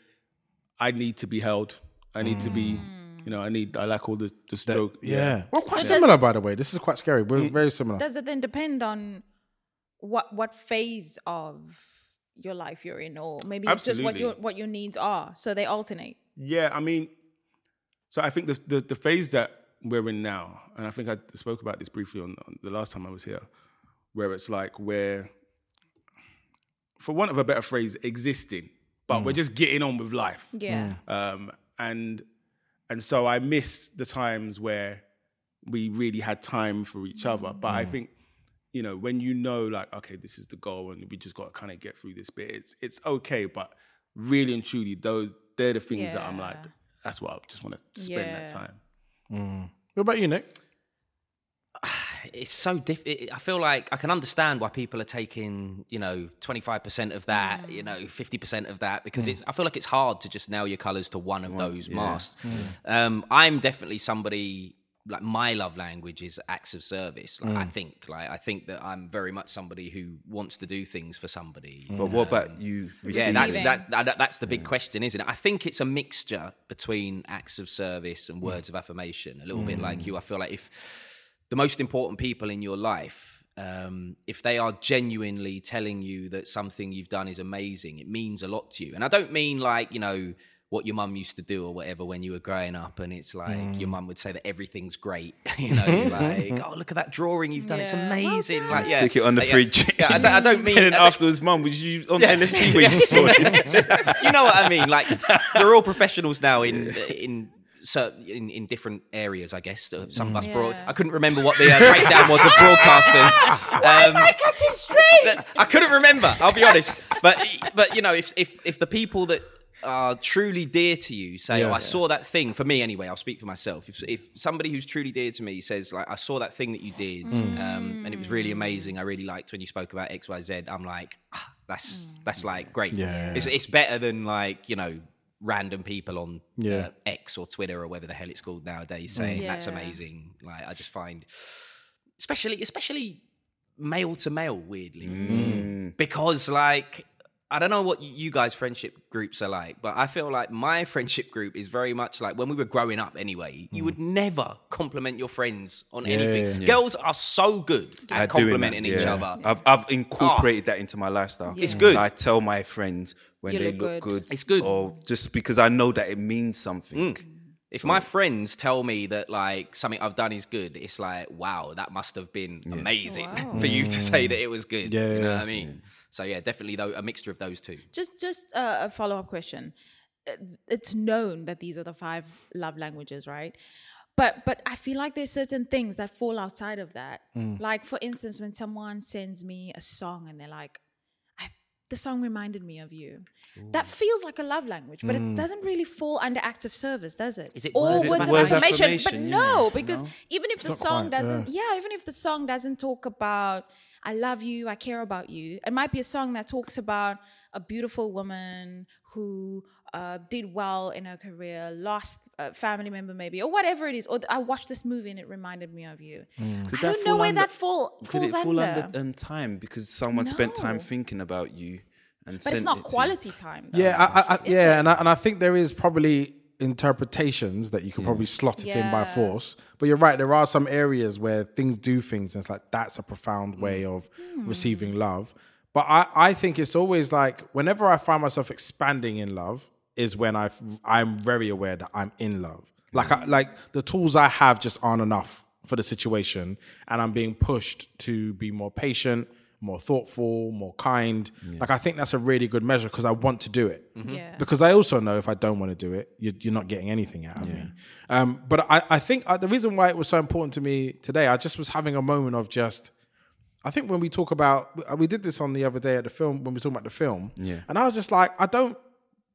Speaker 1: I need to be held. I need to be, you know, I need. I like all the the stroke.
Speaker 2: yeah. Well, quite
Speaker 3: So
Speaker 2: similar, by the way. This is quite scary. We're
Speaker 1: Mm.
Speaker 2: very similar.
Speaker 3: Does it then depend on what what phase of your life you're in, or maybe it's just what your what your needs are? So they alternate.
Speaker 1: Yeah, I mean, so I think the, the the phase that we're in now, and I think I spoke about this briefly on, on the last time I was here, where it's like we're, for want of a better phrase, existing, but we're just getting on with life.
Speaker 3: Yeah.
Speaker 1: Um, and and so I miss the times where we really had time for each other. But I think, you know, when you know, like, okay, this is the goal, and we just got to kind of get through this bit. It's it's okay, but really and truly, those they're the things that I'm like, that's what I just want to spend
Speaker 3: Yeah.
Speaker 1: that time. Mm.
Speaker 2: What about you, Nick?
Speaker 5: it's so diff. I feel like I can understand why people are taking, you know, twenty five percent of that, you mm. know, fifty percent of that, because mm. it's. I feel like it's hard to just nail your colours to one of those masks. Um, I'm definitely somebody like my love language is acts of service. Like
Speaker 4: Mm.
Speaker 5: I think, like I think that I'm very much somebody who wants to do things for somebody.
Speaker 4: But what about you?
Speaker 5: Yeah, that's that, that, that's the big question, isn't it? I think it's a mixture between acts of service and words of affirmation. A little bit like you, I feel like if the most important people in your life, um, if they are genuinely telling you that something you've done is amazing, it means a lot to you. And I don't mean like you know what your mum used to do or whatever when you were growing up, and it's like your mum would say that everything's great. you know, like oh look at that drawing you've done, it's
Speaker 3: Yeah. Well
Speaker 5: amazing. like yeah,
Speaker 4: Stick it on the
Speaker 5: Like,
Speaker 4: fridge.
Speaker 5: Yeah, I, don't, I don't mean.
Speaker 4: and then
Speaker 5: I don't-
Speaker 4: afterwards, mum, was you on LSD when you saw this?
Speaker 5: you know what I mean? Like we're all professionals now in in certain in, in different areas. I guess some of us. Broad,
Speaker 3: Yeah.
Speaker 5: I couldn't remember what the uh, breakdown was of broadcasters. Um, I couldn't remember. I'll be honest. But but you know, if if if the people that are truly dear to you say, "Oh, I saw that thing." For me, anyway, I'll speak for myself. If if somebody who's truly dear to me says, "Like, I saw that thing that you did, um, and it was really amazing. I really liked when you spoke about X, Y, Z," I'm like, ah, "That's that's like great.
Speaker 2: Yeah.
Speaker 5: It's, it's better than like you know." Random people on
Speaker 2: Yeah.
Speaker 5: uh, X or Twitter or whatever the hell it's called nowadays saying that's amazing. Like I just find, especially especially male to male, weirdly,
Speaker 4: Mm.
Speaker 5: because like I don't know what you guys' friendship groups are like, but I feel like my friendship group is very much like when we were growing up. Anyway, you mm. would never compliment your friends on anything.
Speaker 2: yeah, yeah.
Speaker 5: Girls are so good at
Speaker 4: At
Speaker 5: complimenting
Speaker 4: that,
Speaker 5: each other.
Speaker 4: I've, I've incorporated that into my lifestyle.
Speaker 5: It's good.
Speaker 4: So I tell my friends when
Speaker 3: You
Speaker 4: they
Speaker 3: look
Speaker 4: look
Speaker 3: good.
Speaker 4: good.
Speaker 5: It's good.
Speaker 4: Or just because I know that it means something. Mm.
Speaker 5: If my friends tell me that like something I've done is good, it's like, wow, that must have been amazing
Speaker 3: Wow.
Speaker 5: for you to say that it was good.
Speaker 2: Yeah,
Speaker 5: you know
Speaker 2: yeah,
Speaker 5: what I mean? So yeah, definitely though a mixture of those two.
Speaker 3: Just just uh, a follow up question. Uh, It's known that these are the five love languages, right? But but I feel like there's certain things that fall outside of that. Like for instance, when someone sends me a song and they're like, I, "The song reminded me of you," that feels like a love language, but it doesn't really fall under acts of service, does it?
Speaker 5: Is it
Speaker 3: or
Speaker 5: words of
Speaker 3: words of
Speaker 4: Words of
Speaker 3: affirmation? But no,
Speaker 4: yeah.
Speaker 3: because even if the song
Speaker 2: quite,
Speaker 3: doesn't, yeah, even if the song doesn't talk about I love you, I care about you. It might be a song that talks about a beautiful woman who uh, did well in her career, lost a family member maybe, or whatever it is. Or I watched this movie and it reminded me of you.
Speaker 4: Could
Speaker 3: I don't know where
Speaker 4: under-
Speaker 3: that fall,
Speaker 4: Could
Speaker 3: falls
Speaker 4: it fall
Speaker 3: under.
Speaker 4: under um, time because someone spent time thinking about you and
Speaker 3: but it's not
Speaker 4: it to
Speaker 3: quality time. Though.
Speaker 2: Yeah, I, I, I, yeah,
Speaker 3: it?
Speaker 2: and I, and I think there is probably interpretations that you could probably slot it in by force. But you're right, there are some areas where things do things, and it's like that's a profound way of receiving love. But I, I think it's always like whenever I find myself expanding in love is when I I'm very aware that I'm in love. Like I, like the tools I have just aren't enough for the situation, and I'm being pushed to be more patient, more thoughtful, more kind. Like I think that's a really good measure because I want to do it.
Speaker 3: Yeah.
Speaker 2: Because I also know if I don't want to do it, you're, you're not getting anything out of me. Um, but I, I think uh, the reason why it was so important to me today, I just was having a moment of just. I think when we talk about, we did this on the other day at the film when we were talking about the film,
Speaker 4: Yeah.
Speaker 2: and I was just like, I don't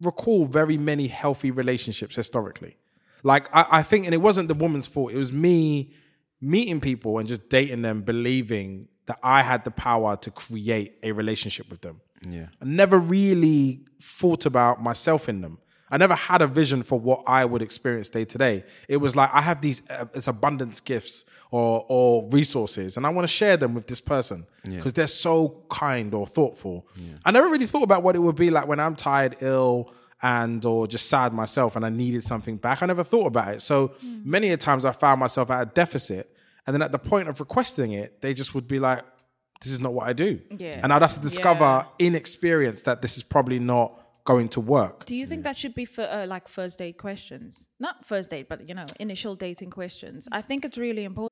Speaker 2: recall very many healthy relationships historically. Like I, I think, and it wasn't the woman's fault. It was me meeting people and just dating them, believing that I had the power to create a relationship with them.
Speaker 4: Yeah.
Speaker 2: I never really thought about myself in them. I never had a vision for what I would experience day to day. It was like I have these uh, it's abundance gifts or or resources, and I want to share them with this person because they're so kind or thoughtful. I never really thought about what it would be like when I'm tired, ill, and or just sad myself, and I needed something back. I never thought about it. So many a times I found myself at a deficit, and then at the point of requesting it, they just would be like, "This is not what I do,"
Speaker 3: Yeah.
Speaker 2: and I'd have to discover
Speaker 3: Yeah.
Speaker 2: in experience that this is probably not going to work.
Speaker 3: Do you think that should be for uh, like first date questions? Not first date, but you know, initial dating questions. I think it's really important.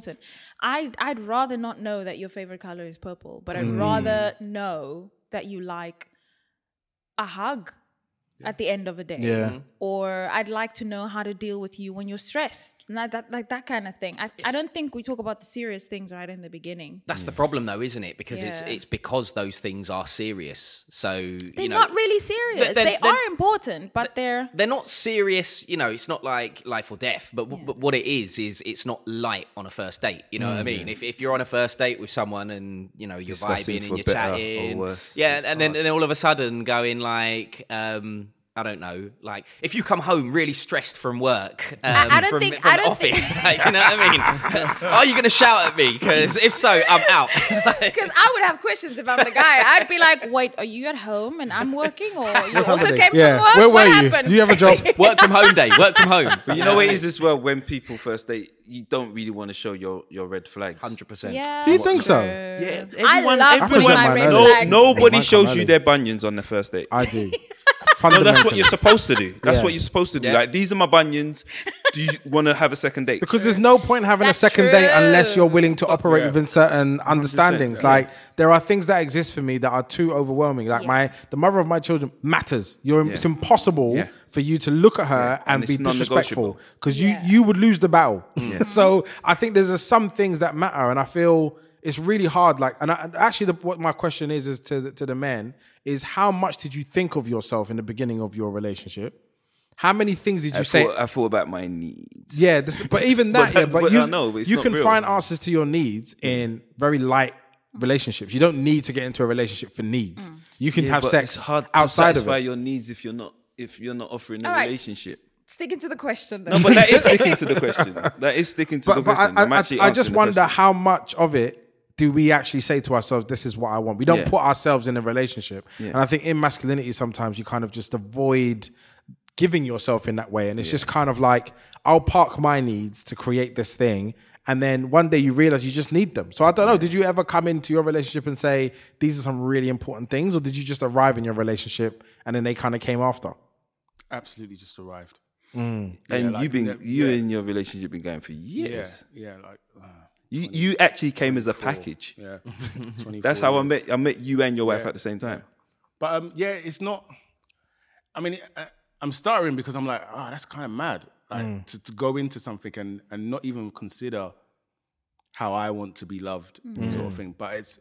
Speaker 3: Listen, I I'd rather not know that your favorite color is purple, but I'd
Speaker 1: Mm.
Speaker 3: rather know that you like a hug at the end of a day.
Speaker 2: Yeah.
Speaker 3: Or I'd like to know how to deal with you when you're stressed. Not that like that kind of thing. I, I don't think we talk about the serious things right in the beginning.
Speaker 5: That's the problem, though, isn't it? Because it's
Speaker 3: Yeah.
Speaker 5: it's because those things are serious. So
Speaker 3: They're
Speaker 5: you know,
Speaker 3: not really serious.
Speaker 5: then-
Speaker 3: they
Speaker 5: then-
Speaker 3: are important, but they're
Speaker 5: they're not serious. You know, it's not like life or death. But, w but what it is is it's not light on a first date. You know what I mean? If if you're on a first date with someone and you know you're
Speaker 4: Discussing
Speaker 5: vibing and you're
Speaker 4: better or
Speaker 5: chatting,
Speaker 4: worse,
Speaker 5: yeah,
Speaker 4: it's
Speaker 5: and then and then all of a sudden going like. um I don't know. Like, if you come home really stressed from work, um,
Speaker 3: I don't
Speaker 5: from,
Speaker 3: think-
Speaker 5: from
Speaker 3: I
Speaker 5: the
Speaker 3: don't think-
Speaker 5: office, like, you know what I mean? Are you going to shout at me? Because if so, I'm out.
Speaker 3: because I would have questions if I'm the guy. I'd be like, "Wait, are you at home and I'm working, or you also
Speaker 2: happening?
Speaker 3: came
Speaker 2: Yeah.
Speaker 3: from work?
Speaker 2: Where
Speaker 3: what
Speaker 2: were you?
Speaker 3: happened?"
Speaker 2: Do you have a job?
Speaker 5: work from home day. Work from home.
Speaker 4: But you know what it is as well when people first date, you don't really want to show your, your red flags.
Speaker 5: Hundred percent.
Speaker 3: Yeah,
Speaker 2: Do you think so?
Speaker 4: Yeah,
Speaker 3: I love
Speaker 4: everyone,
Speaker 3: when my
Speaker 2: my
Speaker 3: red
Speaker 2: nose.
Speaker 4: no, nobody shows you their bunions on the first date.
Speaker 2: I do.
Speaker 4: No, that's what you're supposed to do. That's
Speaker 2: Yeah.
Speaker 4: what you're supposed to do.
Speaker 5: Yeah.
Speaker 4: Like these are my bunions. Do you want to have a second date?
Speaker 2: Because there's no point having
Speaker 3: That's
Speaker 2: a second date unless you're willing to operate
Speaker 1: Yeah.
Speaker 2: within certain understandings.
Speaker 4: yeah.
Speaker 2: Like there are things that exist for me that are too overwhelming. Like my the mother of my children matters. You're it's impossible
Speaker 4: Yeah.
Speaker 2: for you to look at her and,
Speaker 4: And
Speaker 2: be disrespectful
Speaker 4: non-negotiable.
Speaker 2: because
Speaker 3: Yeah.
Speaker 2: you you would lose the battle. so I think there's just some things that matter, and I feel it's really hard. Like, and, I, actually, the, what my question is is to the, to the men is how much did you think of yourself in the beginning of your relationship? How many things did you
Speaker 4: I
Speaker 2: say?
Speaker 4: thought, I thought about my needs.
Speaker 2: Yeah, this, but even that,
Speaker 4: But
Speaker 2: yeah, but,
Speaker 4: but
Speaker 2: you,
Speaker 4: know, but
Speaker 2: you can
Speaker 4: real.
Speaker 2: find answers to your needs in very light relationships. You don't need to get into a relationship for needs. You can
Speaker 4: Yeah,
Speaker 2: have sex
Speaker 4: it's hard to
Speaker 2: outside of
Speaker 4: satisfy
Speaker 2: it.
Speaker 4: your needs if you're not if you're not offering a
Speaker 3: All right.
Speaker 4: relationship.
Speaker 3: Sticking to the question, though.
Speaker 4: No, but that is sticking to the question. That is sticking to
Speaker 2: But,
Speaker 4: the
Speaker 2: but
Speaker 4: question.
Speaker 2: I,
Speaker 4: I'm
Speaker 2: I,
Speaker 4: actually
Speaker 2: I, I just wonder
Speaker 4: question.
Speaker 2: how much of it do we actually say to ourselves, "This is what I want." We don't
Speaker 4: Yeah.
Speaker 2: put ourselves in a relationship, and I think in masculinity sometimes you kind of just avoid giving yourself in that way, and it's just kind of like I'll park my needs to create this thing. And then one day you realize you just need them. So I don't know. Did you ever come into your relationship and say these are some really important things, or did you just arrive in your relationship and then they kind of came after?
Speaker 1: Absolutely, just arrived.
Speaker 4: and
Speaker 1: like
Speaker 4: you've been you
Speaker 1: yeah.
Speaker 4: and your relationship been going for
Speaker 1: Yeah,
Speaker 4: years.
Speaker 1: yeah, like uh,
Speaker 4: You you actually came as a package.
Speaker 1: yeah.
Speaker 4: That's how I met I met you and your wife
Speaker 1: Yeah.
Speaker 4: at the same time.
Speaker 1: But um, yeah, it's not. I mean, I, uh, I'm stuttering because I'm like, oh, that's kind of mad. Like mm. to, to go into something and and not even consider how I want to be loved, mm. sort of mm. thing. But it's,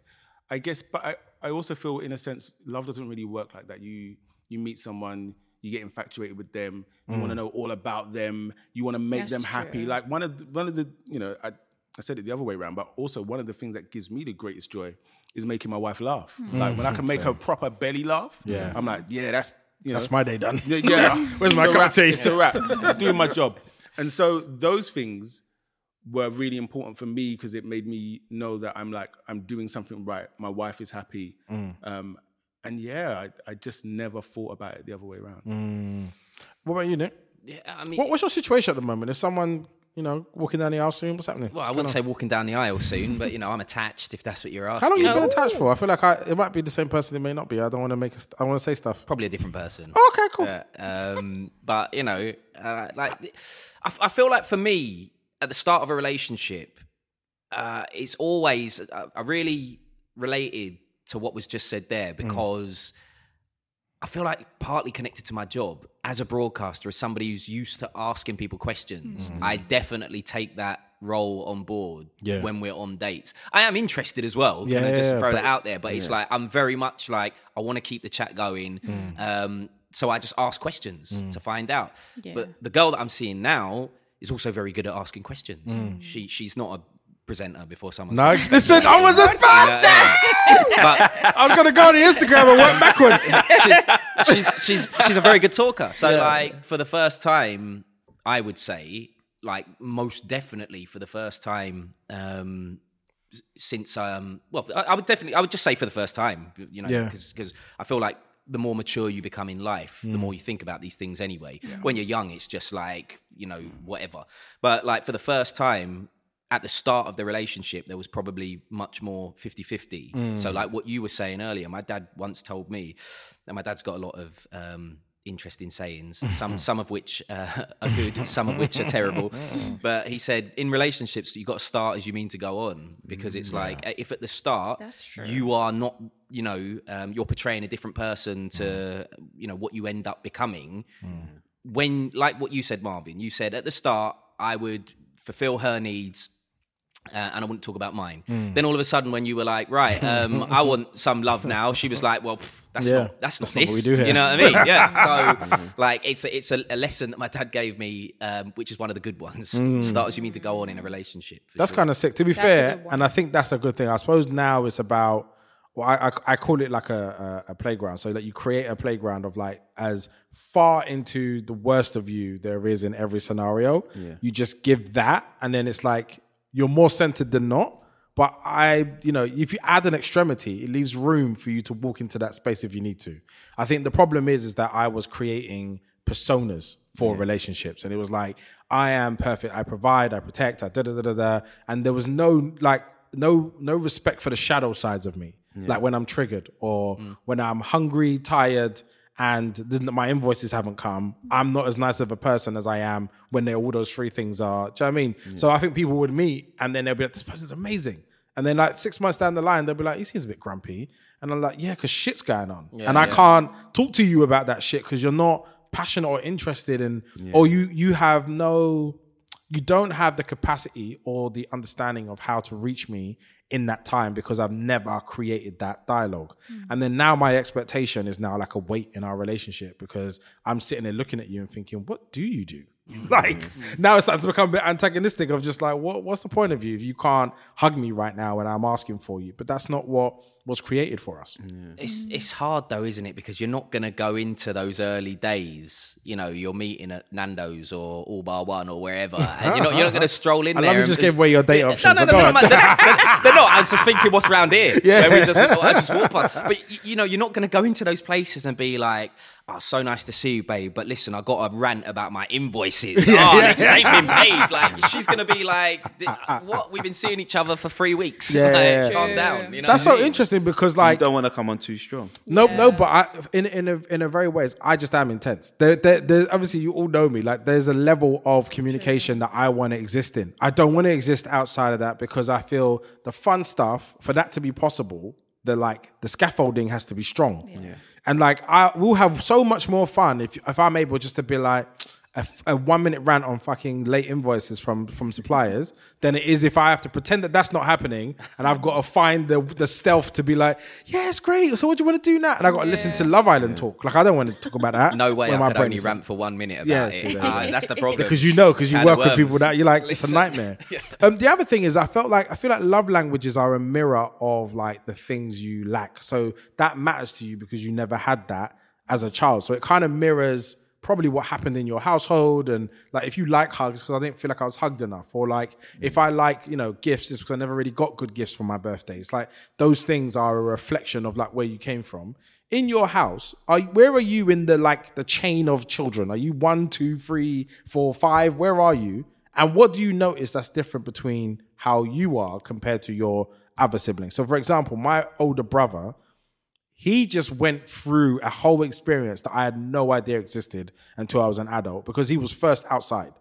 Speaker 1: I guess, but I, I also feel in a sense, love doesn't really work like that. You you meet someone, you get infatuated with them, you want to know all about them, you want to make
Speaker 3: That's
Speaker 1: them happy.
Speaker 3: true.
Speaker 1: Like one of the, one of the, you know, I, I said it the other way around, but also one of the things that gives me the greatest joy is making my wife laugh. Like when I can make her proper belly laugh,
Speaker 2: Yeah.
Speaker 1: I'm like, yeah, that's you know,
Speaker 2: That's my day done.
Speaker 1: yeah, yeah.
Speaker 2: Where's my
Speaker 1: It's a
Speaker 2: cup of tea?
Speaker 1: It's a wrap. I'm doing my job. And so those things were really important for me because it made me know that I'm like I'm doing something right. My wife is happy.
Speaker 2: Mm.
Speaker 1: Um, and yeah, I, I just never thought about it the other way around.
Speaker 2: Mm. What about you, Nick?
Speaker 5: Yeah, I mean,
Speaker 2: What, what's your situation at the moment? Is someone, you know, walking down the aisle soon? What's happening?
Speaker 5: well, I wouldn't say walking down the aisle soon, but you know, I'm attached. If that's what you're asking.
Speaker 2: How long you been attached for? I feel like I, it might be the same person. It may not be. I don't want to make. A, st- I want to say stuff.
Speaker 5: Probably a different person.
Speaker 2: Okay, cool.
Speaker 5: Yeah, um, but you know, uh, like I feel like for me at the start of a relationship, uh, it's always uh, I really related to what was just said there because I feel like partly connected to my job as a broadcaster, as somebody who's used to asking people questions. Mm-hmm. I definitely take that role on board
Speaker 2: Yeah.
Speaker 5: when we're on dates. I am interested as well.
Speaker 2: Yeah,
Speaker 5: Can I just
Speaker 2: yeah,
Speaker 5: throw
Speaker 2: but-
Speaker 5: that out there? But it's like I'm very much like I want to keep the chat going. Mm. Um, so I just ask questions mm. to find out.
Speaker 3: Yeah.
Speaker 5: But the girl that I'm seeing now is also very good at asking questions. Mm. She she's not a presenter before someone.
Speaker 2: No,
Speaker 5: says-
Speaker 2: listen, I was about to
Speaker 5: but
Speaker 2: I was gonna go on the Instagram and work backwards.
Speaker 5: she's, she's she's she's a very good talker. So like for the first time, I would say like most definitely for the first time um since um well I, I would definitely I would just say for the first time you know
Speaker 2: Yeah.
Speaker 5: because I feel like the more mature you become in life the more you think about these things anyway when you're young it's just like you know whatever but like for the first time at the start of the relationship there was probably much more 50-50 so like what you were saying earlier my dad once told me and my dad's got a lot of um interesting sayings some some of which uh, are good some of which are terrible. But he said in relationships you've got to start as you mean to go on because it's like uh, if at the start you are not you know um, you're portraying a different person to you know what you end up becoming when like what you said Marvyn you said at the start i would fulfill her needs uh, and I wouldn't talk about mine.
Speaker 2: Hmm.
Speaker 5: Then all of a sudden, when you were like, "Right, um, I want some love now," she was like, "Well, pff, that's
Speaker 2: Yeah,
Speaker 5: not that's,
Speaker 2: that's
Speaker 5: not
Speaker 2: not
Speaker 5: this."
Speaker 2: what we do here.
Speaker 5: You know what I mean? Yeah. So, like, it's a, it's a, a lesson that my dad gave me, um, which is one of the good ones. Start as you mean to go on in a relationship.
Speaker 2: That's
Speaker 5: sure.
Speaker 2: kind of sick. To be
Speaker 3: That's
Speaker 2: fair, and I think that's a good thing. I suppose now it's about. Well, I, I, I call it like a, a, a playground, so that you create a playground of like as far into the worst of you there is in every scenario. You just give that, and then it's like you're more centered than not. But I, you know, if you add an extremity, it leaves room for you to walk into that space if you need to. I think the problem is, is that I was creating personas for relationships, and it was like I am perfect, I provide, I protect, I da da da da da, and there was no like no no respect for the shadow sides of me, like when I'm triggered or when I'm hungry, tired. And my invoices haven't come. I'm not as nice of a person as I am when they all those three things are. Do you know what I mean? So I think people would meet and then they'll be like, "This person's amazing," and then like six months down the line, they'll be like, "He seems a bit grumpy," and I'm like, "Yeah, because shit's going on, and I can't talk to you about that shit because you're not passionate or interested in, or you you have no, you don't have the capacity or the understanding of how to reach me." In that time, because I've never created that dialogue. Mm. And then now my expectation is now like a weight in our relationship because I'm sitting there looking at you and thinking, what do you do? Mm. Like now it's starting to become a bit antagonistic of just like, what what's the point of you if you can't hug me right now when I'm asking for you? But that's not what was created for us. Mm.
Speaker 5: It's it's hard though, isn't it? Because you're not going to go into those early days. You know, you're meeting at Nando's or All Bar One or wherever, and you're not you're not going to stroll in
Speaker 2: I
Speaker 5: there.
Speaker 2: love you
Speaker 5: and-
Speaker 2: just gave away your date
Speaker 5: No,
Speaker 2: options.
Speaker 5: no,
Speaker 2: but
Speaker 5: no,
Speaker 2: go
Speaker 5: no, they're, they're- they're not. I was just thinking, what's around here?
Speaker 2: Yeah.
Speaker 5: Where we just, I just walk past. But y- you know, you're not going to go into those places and be like, "Oh, so nice to see you, babe." But listen, I got a rant about my invoices. oh, they just ain't been paid. Like she's going to be like, "What? We've been seeing each other for three weeks.
Speaker 2: Yeah,
Speaker 5: Like,
Speaker 2: yeah, yeah.
Speaker 5: calm down." You know,
Speaker 2: That's so
Speaker 5: mean?
Speaker 2: Interesting because like You
Speaker 4: don't want to come on too strong.
Speaker 2: No, no, but I, in in a in a very ways, I just am intense. There, there, there, obviously, you all know me. Like, there's a level of communication that I want to exist in. I don't want to exist outside of that because I feel the fun stuff for that to be possible. The like the scaffolding has to be strong, Yeah. and like I will have so much more fun if if I'm able just to be like. A, a one minute rant on fucking late invoices from from suppliers than it is if I have to pretend that that's not happening and I've got to find the the stealth to be like, yeah, it's great. So what do you want to do now? And I got to listen to Love Island talk. Like I don't want to talk about that.
Speaker 5: No way
Speaker 2: when
Speaker 5: I
Speaker 2: my
Speaker 5: could
Speaker 2: brain
Speaker 5: only
Speaker 2: is-
Speaker 5: rant for one minute about
Speaker 2: Yeah,
Speaker 5: it.
Speaker 2: see,
Speaker 5: Uh, that's the problem.
Speaker 2: because you know because you work with people
Speaker 5: worms.
Speaker 2: that you're like it's a
Speaker 5: Listen.
Speaker 2: nightmare. um, the other thing is I felt like I feel like love languages are a mirror of like the things you lack. So that matters to you because you never had that as a child. So it kind of mirrors probably what happened in your household and like if you like hugs because I didn't feel like I was hugged enough or like if I like you know gifts it's because I never really got good gifts for my birthdays. Like those things are a reflection of like where you came from. In your house are where are you in the like the chain of children? Are you one two three four five? Where are you? And what do you notice that's different between how you are compared to your other siblings? So for example my older brother he just went through a whole experience that I had no idea existed until I was an adult because he was first outside.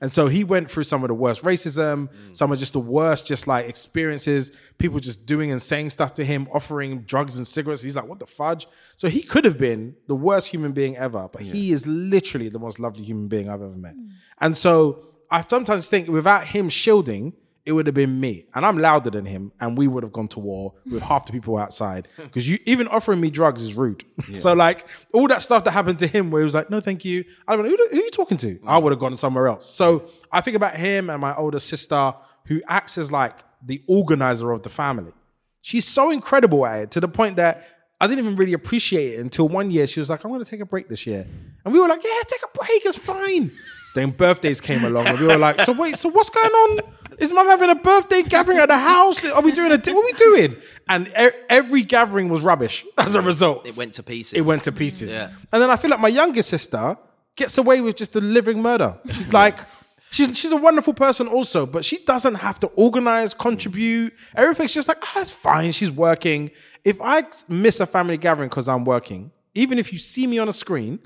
Speaker 2: And so he went through some of the worst racism, some of just the worst, just like experiences, people just doing and saying stuff to him, offering drugs and cigarettes. He's like, what the fudge? So he could have been the worst human being ever, but he is literally the most lovely human being I've ever met. And so I sometimes think without him shielding, it would have been me. And I'm louder than him, and we would have gone to war with half the people outside. Because you even offering me drugs is rude. so like all that stuff that happened to him, where he was like, "No, thank you." I don't know who, who are you talking to. I mm. would have gone somewhere else. So I think about him and my older sister, who acts as like the organizer of the family. She's so incredible at it to the point that I didn't even really appreciate it until one year she was like, I'm going to take a break this year. And we were like, yeah, take a break. It's fine. Then birthdays came along and we were like, so wait, so what's going on? Is mum having a birthday gathering at the house? Are we doing a, what are we doing? And e- every gathering was rubbish as a result.
Speaker 5: It went to pieces.
Speaker 2: It went to pieces.
Speaker 5: Yeah.
Speaker 2: And then I feel like my youngest sister gets away with just the living murder. She's like, she's she's a wonderful person also, but she doesn't have to organize, contribute. Everything's just like, oh, it's fine. She's working. If I miss a family gathering because I'm working, even if you see me on a screen,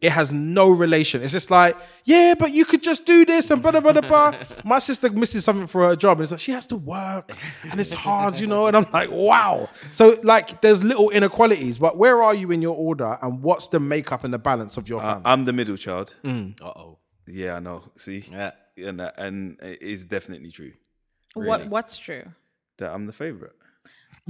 Speaker 2: it has no relation. It's just like, yeah, but you could just do this and blah, blah, blah, blah. My sister misses something for her job. And it's like, she has to work and it's hard, you know? And I'm like, wow. So, like, there's little inequalities, but where are you in your order and what's the makeup and the balance of your
Speaker 4: Uh,
Speaker 2: family?
Speaker 4: I'm the middle child.
Speaker 5: Uh oh.
Speaker 4: Yeah, I know. See,
Speaker 5: Yeah.
Speaker 4: and that, and it is definitely true
Speaker 3: What What's true?
Speaker 4: that I'm the favorite.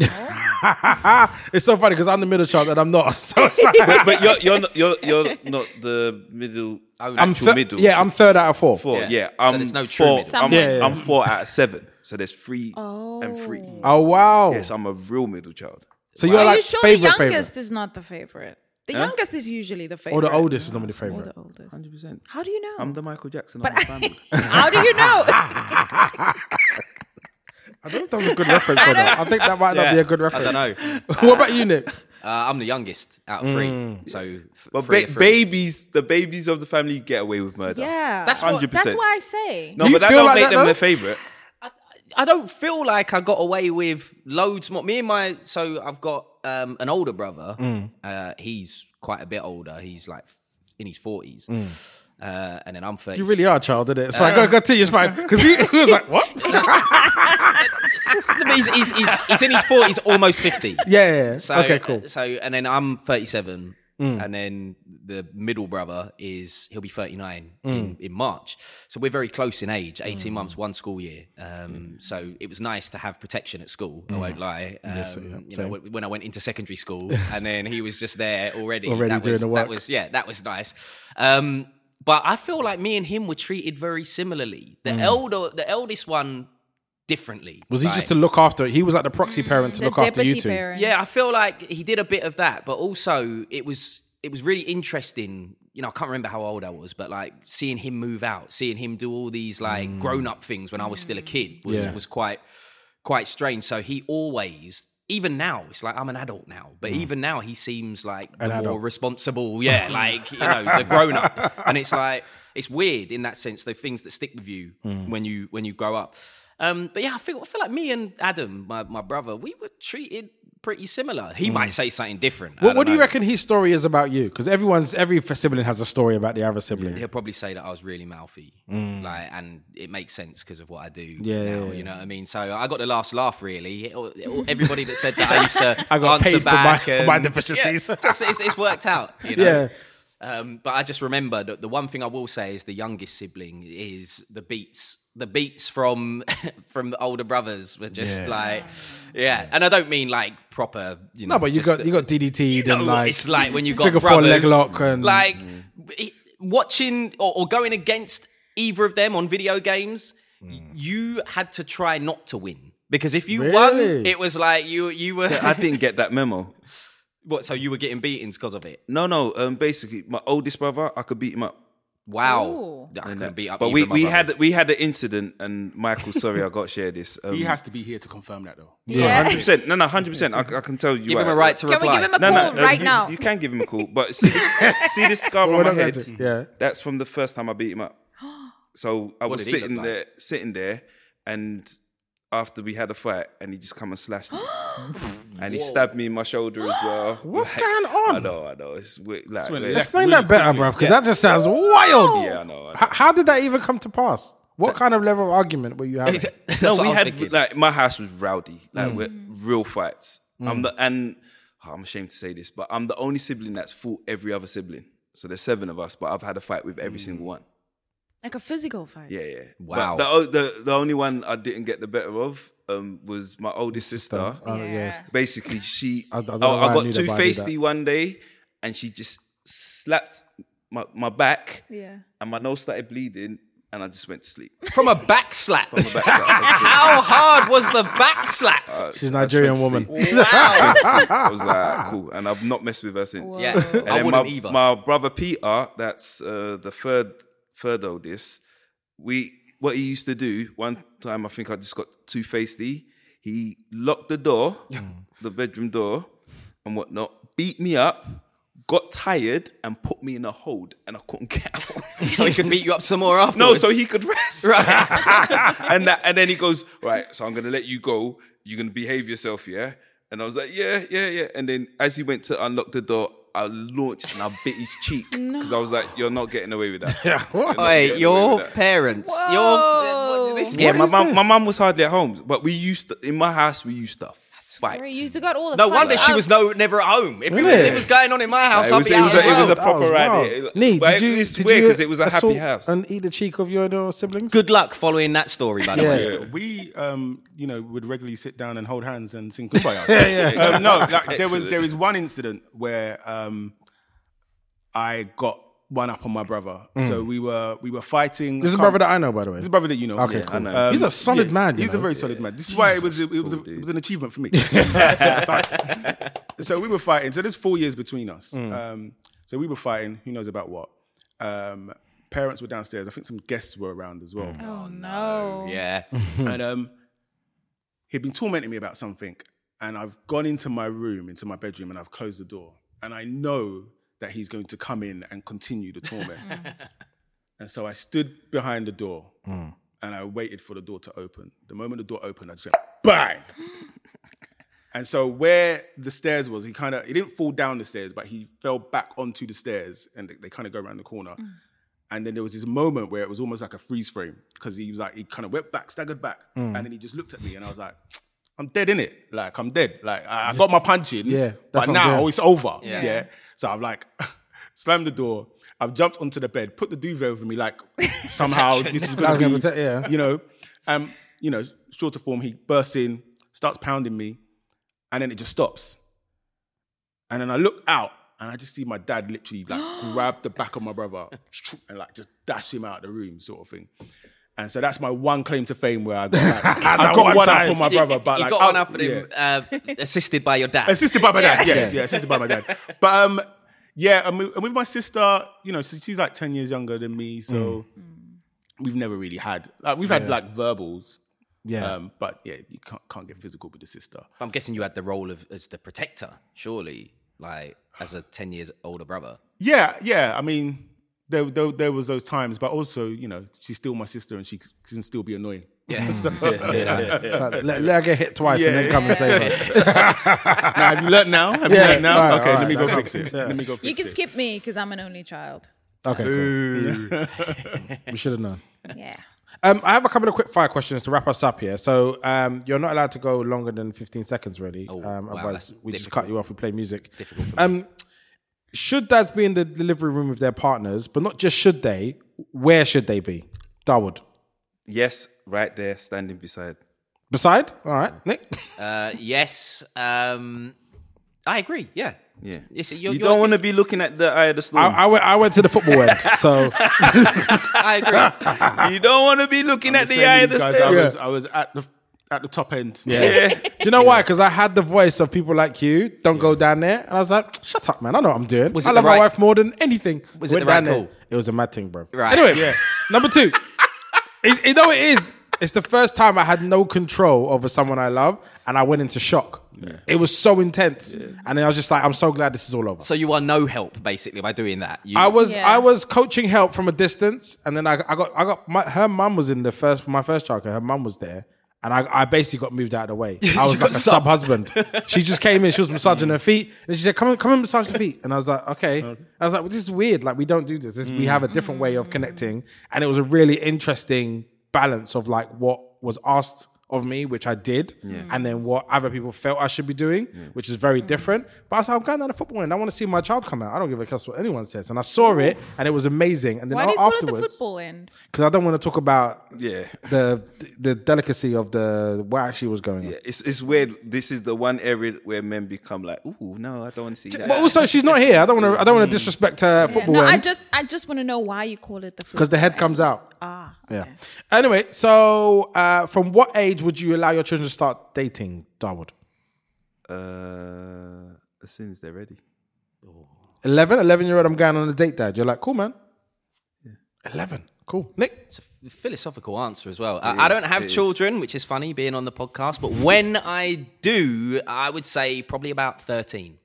Speaker 2: it's so funny because I'm the middle child and I'm not. So it's like,
Speaker 4: but you're you're not, you're you're not the middle.
Speaker 2: I'm
Speaker 4: actual
Speaker 2: thir-
Speaker 4: middle.
Speaker 2: Yeah, I'm third out of four.
Speaker 4: four.
Speaker 5: Yeah.
Speaker 4: Yeah, I'm
Speaker 5: there's no true
Speaker 4: four.
Speaker 5: middle.
Speaker 4: I'm,
Speaker 3: Yeah,
Speaker 2: yeah,
Speaker 4: I'm four out of seven. So there's three and three.
Speaker 2: Oh, oh wow.
Speaker 4: Yes, I'm a real middle child.
Speaker 2: So you're
Speaker 3: Are
Speaker 2: like
Speaker 3: you sure the
Speaker 2: favorite,
Speaker 3: youngest
Speaker 2: favorite.
Speaker 3: is not the favorite? The youngest is usually the favorite.
Speaker 2: Or the oldest is normally
Speaker 3: the
Speaker 2: favorite.
Speaker 3: Or the oldest.
Speaker 4: Hundred percent.
Speaker 3: How do you know?
Speaker 4: I'm the Michael Jackson
Speaker 3: But
Speaker 4: of my family.
Speaker 3: How do you know?
Speaker 2: I don't know if that was a good reference for that. I think that might not be a good reference.
Speaker 5: I don't know.
Speaker 2: what about you, Nick?
Speaker 5: Uh, I'm the youngest out of three. So, f-
Speaker 4: But
Speaker 5: three
Speaker 4: ba-
Speaker 5: three.
Speaker 4: babies, the babies of the family get away with murder.
Speaker 3: yeah,
Speaker 5: That's what-
Speaker 3: That's
Speaker 4: 100%.
Speaker 3: why I say.
Speaker 4: No,
Speaker 2: Do you
Speaker 4: but that don't
Speaker 2: like
Speaker 4: make
Speaker 2: that,
Speaker 4: them
Speaker 2: though?
Speaker 4: their favorite.
Speaker 5: I don't feel like I got away with loads more. Me and my so I've got um, an older brother. Uh, he's quite a bit older. He's like in his forties, uh, and then I'm thirty.
Speaker 2: You really are a child, isn't it? It's fine. Go, go to you. It's fine. Because he, he was like, what?
Speaker 5: He's, he's, he's, he's in his forties, almost fifty.
Speaker 2: Yeah, yeah, yeah.
Speaker 5: So,
Speaker 2: okay, cool.
Speaker 5: So and then I'm 37, and then the middle brother is he'll be 39 in, in March. So we're very close in age, 18 months, one school year. Um, So it was nice to have protection at school. I won't lie. Um,
Speaker 2: Yes, yeah,
Speaker 5: you know, when- I went into secondary school, and then he was just there already.
Speaker 2: Already
Speaker 5: that
Speaker 2: doing
Speaker 5: was,
Speaker 2: the
Speaker 5: That was yeah, that was nice. Um, but I feel like me and him were treated very similarly. The elder, the eldest one, differently.
Speaker 2: Was he
Speaker 5: Like-
Speaker 2: just to look after? He was like the proxy parent to
Speaker 3: The
Speaker 2: look after you
Speaker 3: deputy
Speaker 2: two.
Speaker 3: parent.
Speaker 5: yeah, I feel like he did a bit of that, but also it was it was really interesting. You know, I can't remember how old I was, but like seeing him move out, seeing him do all these like grown up things when I was still a kid was
Speaker 2: Mm. Yeah.
Speaker 5: was quite quite strange. So he always. Even now, it's like I'm an adult now, but even now he seems like
Speaker 2: Mm. An
Speaker 5: more
Speaker 2: adult.
Speaker 5: responsible, yeah, like you know, the grown up. And it's like it's weird in that sense, the things that stick with you
Speaker 2: Mm.
Speaker 5: when you when you grow up. Um, but yeah, I feel I feel like me and Adam, my, my brother, we were treated pretty similar. He might say something different.
Speaker 2: Mm. What, do you reckon his story is about you? Because everyone's every sibling has a story about the other sibling.
Speaker 5: He'll probably say that I was really mouthy, like, and it makes sense because of what I do.
Speaker 2: Mm. Yeah,
Speaker 5: now,
Speaker 2: yeah,
Speaker 5: you know what I mean. So I got the last laugh. Really, It- it- everybody that said that I used to
Speaker 2: I got
Speaker 5: answer
Speaker 2: paid for my-
Speaker 5: back
Speaker 2: for my deficiencies.
Speaker 5: Yeah, just, it's, it's worked out. You know?
Speaker 2: Yeah.
Speaker 5: Um, but I just remember that the one thing I will say is the youngest sibling is the beats. The beats from from the older brothers were just
Speaker 2: Yeah.
Speaker 5: like, yeah. And I don't mean like proper, you know.
Speaker 2: No, but you got
Speaker 5: the-
Speaker 2: you got DDT
Speaker 5: you know
Speaker 2: and like
Speaker 5: it's like when you got
Speaker 2: figure four
Speaker 5: brothers,
Speaker 2: leg lock and
Speaker 5: like it- watching or, or going against either of them on video games. You had to try not to win because if you won, it was like you you were.
Speaker 4: I didn't get that memo.
Speaker 5: what? So you were getting beatings because of it?
Speaker 4: No, no. Um, basically, my oldest brother, I could beat him up.
Speaker 5: Wow,
Speaker 3: Ooh.
Speaker 5: I couldn't beat up.
Speaker 4: But
Speaker 5: either
Speaker 4: we,
Speaker 5: of
Speaker 4: we had
Speaker 5: brothers.
Speaker 4: we had an incident, and Michael, sorry, I got to share this. Um,
Speaker 1: He has to be here to confirm that, though.
Speaker 3: Yeah.
Speaker 4: hundred percent. No, no, hundred percent. I, I can tell you.
Speaker 5: give him a right to
Speaker 3: Can we
Speaker 5: reply.
Speaker 3: give him a
Speaker 4: No,
Speaker 3: call
Speaker 4: no, no,
Speaker 3: right
Speaker 4: you,
Speaker 3: now?
Speaker 4: You can give him a call, but see this, see this scar
Speaker 2: We're
Speaker 4: on my head.
Speaker 2: to- yeah.
Speaker 4: That's from the first time I beat him up. So I
Speaker 5: What
Speaker 4: was
Speaker 5: did he look
Speaker 4: sitting
Speaker 5: like?
Speaker 4: there, sitting there, and after we had a fight, and he just come and slashed me, and he stabbed me in my shoulder as well.
Speaker 2: What's
Speaker 4: Like,
Speaker 2: going on?
Speaker 4: I know, I know. It's weird, like,
Speaker 1: when
Speaker 4: weird.
Speaker 2: Explain
Speaker 1: really
Speaker 2: that better,
Speaker 1: quickly.
Speaker 2: bro, because that just sounds wild.
Speaker 4: yeah, I know. I know.
Speaker 2: How, how did that even come to pass? What kind of level of argument were you having?
Speaker 4: No, we had
Speaker 5: thinking.
Speaker 4: like my house was rowdy, like
Speaker 2: Mm.
Speaker 4: with real fights. I'm the and oh, I'm ashamed to say this, but I'm the only sibling that's fought every other sibling. So there's seven of us, but I've had a fight with
Speaker 2: Mm.
Speaker 4: every single one.
Speaker 3: Like a physical fight.
Speaker 4: Yeah, yeah.
Speaker 5: Wow.
Speaker 4: But the, the the only one I didn't get the better of um, was my oldest sister.
Speaker 2: Oh, yeah.
Speaker 4: Basically, she
Speaker 2: I- I
Speaker 4: I,
Speaker 2: don't know why I
Speaker 4: I got too
Speaker 2: but
Speaker 4: feisty one day, and she just slapped my, my back,
Speaker 3: Yeah.
Speaker 4: and my nose started bleeding, and I just went to sleep.
Speaker 5: From a back slap.
Speaker 4: From the back slap.
Speaker 5: How hard was the back slap?
Speaker 4: it.
Speaker 2: She's a
Speaker 4: I just
Speaker 2: Nigerian woman.
Speaker 4: sleep. I was like, cool, and I've not messed with her since.
Speaker 5: Yeah,
Speaker 4: And
Speaker 5: I wouldn't
Speaker 4: my,
Speaker 5: either.
Speaker 4: My brother Peter, that's uh, the third third oldest. We what he used to do one time. I think I just got too feisty. He locked the door, the bedroom door, and whatnot. Beat me up. Got tired and put me in a hold, and I couldn't get out.
Speaker 5: so he could beat you up some more afterwards.
Speaker 4: No,
Speaker 5: afterwards.
Speaker 4: so he could rest. and that, and then he goes, right. So I'm gonna let you go. You're gonna behave yourself, yeah. And I was like, yeah, yeah, yeah. And then as he went to unlock the door, I launched and I bit his cheek because I was like, you're not getting away with that. Yeah.
Speaker 5: Wait, your parents, your this,
Speaker 4: yeah, my mum, my mum was hardly at home, but we used to, in my house we used to fight.
Speaker 3: Right, You got all the
Speaker 5: No
Speaker 3: fights
Speaker 5: wonder she
Speaker 3: out.
Speaker 5: was no never at home. If it was, it was going on in my house,
Speaker 4: it was,
Speaker 5: I'd be
Speaker 4: it
Speaker 5: out
Speaker 4: was,
Speaker 5: as
Speaker 4: a, it was a proper
Speaker 2: That was
Speaker 4: idea.
Speaker 2: wild.
Speaker 4: But
Speaker 2: did you?
Speaker 4: it's
Speaker 2: did
Speaker 4: weird because it was a happy house.
Speaker 2: And eat the cheek of your, your siblings.
Speaker 5: Good luck following that story, by the
Speaker 2: Yeah.
Speaker 5: way.
Speaker 1: Yeah, we, um, you know, would regularly sit down and hold hands and sing Kumbaya. yeah, yeah. Um, no, like, there was
Speaker 4: Excellent.
Speaker 1: there is one incident where um, I got one up on my brother. So we were we were fighting.
Speaker 2: This is a
Speaker 1: I
Speaker 2: brother that I know, by the way.
Speaker 1: This is a brother that you know.
Speaker 2: Okay,
Speaker 1: yeah.
Speaker 2: cool.
Speaker 4: I know.
Speaker 2: He's a solid man,
Speaker 1: He's
Speaker 2: know.
Speaker 1: a very solid man. This is why it was it was a, it was an achievement for me. so we were fighting. So there's four years between us.
Speaker 2: Mm.
Speaker 1: Um, so we were fighting. Who knows about what? Um, parents were downstairs. I think some guests were around as well.
Speaker 3: Oh no.
Speaker 5: Yeah.
Speaker 1: and um, he'd been tormenting me about something. And I've gone into my room, into my bedroom, and I've closed the door. And I know that he's going to come in and continue the torment. and so I stood behind the door mm. and I waited for the door to open. The moment the door opened, I just went bang. and so where the stairs was, he kind of he didn't fall down the stairs, but he fell back onto the stairs, and they, they kind of go around the corner. Mm. And then there was this moment where it was almost like a freeze frame because he was like, he kind of went back, staggered back, mm. and then he just looked at me, and I was like, I'm dead in it. Like I'm dead. Like I, I got my punch in,
Speaker 2: Yeah,
Speaker 1: but
Speaker 2: that's what I'm
Speaker 1: now
Speaker 2: doing.
Speaker 1: it's over.
Speaker 5: Yeah.
Speaker 1: Yeah. So I'm like, slammed the door. I've jumped onto the bed, put the duvet over me, like somehow this is gonna
Speaker 2: was gonna
Speaker 1: be,
Speaker 2: protect- yeah.
Speaker 1: you know, um, you know, shorter form. He bursts in, starts pounding me, and then it just stops. And then I look out and I just see my dad literally like grab the back of my brother and like just dash him out of the room, sort of thing. And so that's my one claim to fame where I got like, I
Speaker 2: That
Speaker 1: got
Speaker 2: one
Speaker 1: one
Speaker 2: time.
Speaker 1: up on my brother, but
Speaker 5: you
Speaker 1: like
Speaker 5: got one up at him, uh, assisted by your dad.
Speaker 1: Assisted by my dad. Yeah, yeah, assisted by my dad. But um, yeah, and with, and with my sister, you know, so she's like ten years younger than me, so we've never really had like we've had like verbals.
Speaker 2: Yeah.
Speaker 1: Um, but yeah, you can't can't get physical with the sister.
Speaker 5: I'm guessing you had the role of as the protector, surely, like as a ten years older brother.
Speaker 1: Yeah, yeah. I mean, there, there there was those times, but also, you know, she's still my sister, and she can still be annoying.
Speaker 5: Yeah.
Speaker 2: Like, let, let her get hit twice and then come and save her.
Speaker 1: now, have you learned now? Have
Speaker 2: Yeah,
Speaker 1: you learned now?
Speaker 2: all right,
Speaker 1: okay,
Speaker 2: all
Speaker 1: let me
Speaker 2: right,
Speaker 1: go fix it.
Speaker 2: Yeah.
Speaker 1: Let me go fix it.
Speaker 3: You can
Speaker 1: it.
Speaker 3: skip me because I'm an only child.
Speaker 2: Okay, cool. we should have known.
Speaker 3: Yeah.
Speaker 2: Um, I have a couple of quick fire questions to wrap us up here. So um, you're not allowed to go longer than 15 seconds, really. um,
Speaker 5: Oh, wow,
Speaker 2: otherwise,
Speaker 5: that's
Speaker 2: we just cut you off. We play music.
Speaker 5: Difficult for
Speaker 2: Um, should dads be in the delivery room with their partners, but not just should they? Where should they be? Darwood.
Speaker 4: Yes, right there, standing beside.
Speaker 2: Beside? All right, Nick.
Speaker 5: Uh, yes, um, I agree. Yeah,
Speaker 4: Yeah.
Speaker 5: Yes,
Speaker 4: You
Speaker 5: you're-
Speaker 4: don't want to be looking at the eye of the
Speaker 2: I,
Speaker 4: storm.
Speaker 2: I, went, I went to the football end, so
Speaker 5: I agree.
Speaker 4: you don't want to be looking at the eye of the
Speaker 1: you
Speaker 4: storm.
Speaker 1: I was I was at the at the top end.
Speaker 2: yeah. Do you know why? Because I had the voice of people like you. Don't go down there, and I was like, "Shut up, man! I know what I'm doing.
Speaker 5: Was
Speaker 2: I love
Speaker 5: the
Speaker 2: my wife more than anything."
Speaker 5: Was it the right
Speaker 2: down there. It was a mad thing, bro.
Speaker 5: Right.
Speaker 2: Anyway,
Speaker 1: Yeah.
Speaker 2: number two. It- you know it is? It's the first time I had no control over someone I love, and I went into shock. It was so intense, and then I was just like, "I'm so glad this is all over."
Speaker 5: So you are no help basically by doing that. You,
Speaker 2: I was
Speaker 3: Yeah.
Speaker 2: I was coaching help from a distance, and then I, I got I got my, her mum was in the first my first childcare. Her mum was there, and I, I basically got moved out of the way. I was like a sub husband. she just came in, she was massaging her feet, and she said, "Come come and massage the feet." And I was like, "Okay." I was like, well, "This is weird. Like we don't do this. this We have a different way of connecting." And it was a really interesting balance of like what was asked of me, which I did, and then what other people felt I should be doing, which is very different. But I was like, I'm going down the football end. I want to see my child come out. I don't give a cuss what anyone says. And I saw it, and it was amazing. And then
Speaker 3: Why do you call it the
Speaker 2: afterwards,
Speaker 3: football end?
Speaker 2: because I don't want to talk about
Speaker 4: Yeah.
Speaker 2: the the delicacy of the what actually was going on.
Speaker 4: Yeah, it's it's weird. This is the one area where men become like, ooh, no, I don't want to see that.
Speaker 2: But also, she's not here. I don't want to. I don't want to disrespect her
Speaker 3: Yeah,
Speaker 2: football
Speaker 3: no, I just I just want to know why you call it the football
Speaker 2: because the head
Speaker 3: end.
Speaker 2: comes out.
Speaker 3: Ah,
Speaker 2: Yeah. Anyway, so uh, from what age would you allow your children to start dating, Darwood?
Speaker 4: Uh, as soon as they're ready.
Speaker 2: 11? 11 year old, I'm going on a date, dad. You're like, cool, man. 11. Cool. Nick?
Speaker 5: It's a philosophical answer as well. I, I don't have
Speaker 4: it is.
Speaker 5: children, which is funny being on the podcast, but when I do, I would say probably about 13.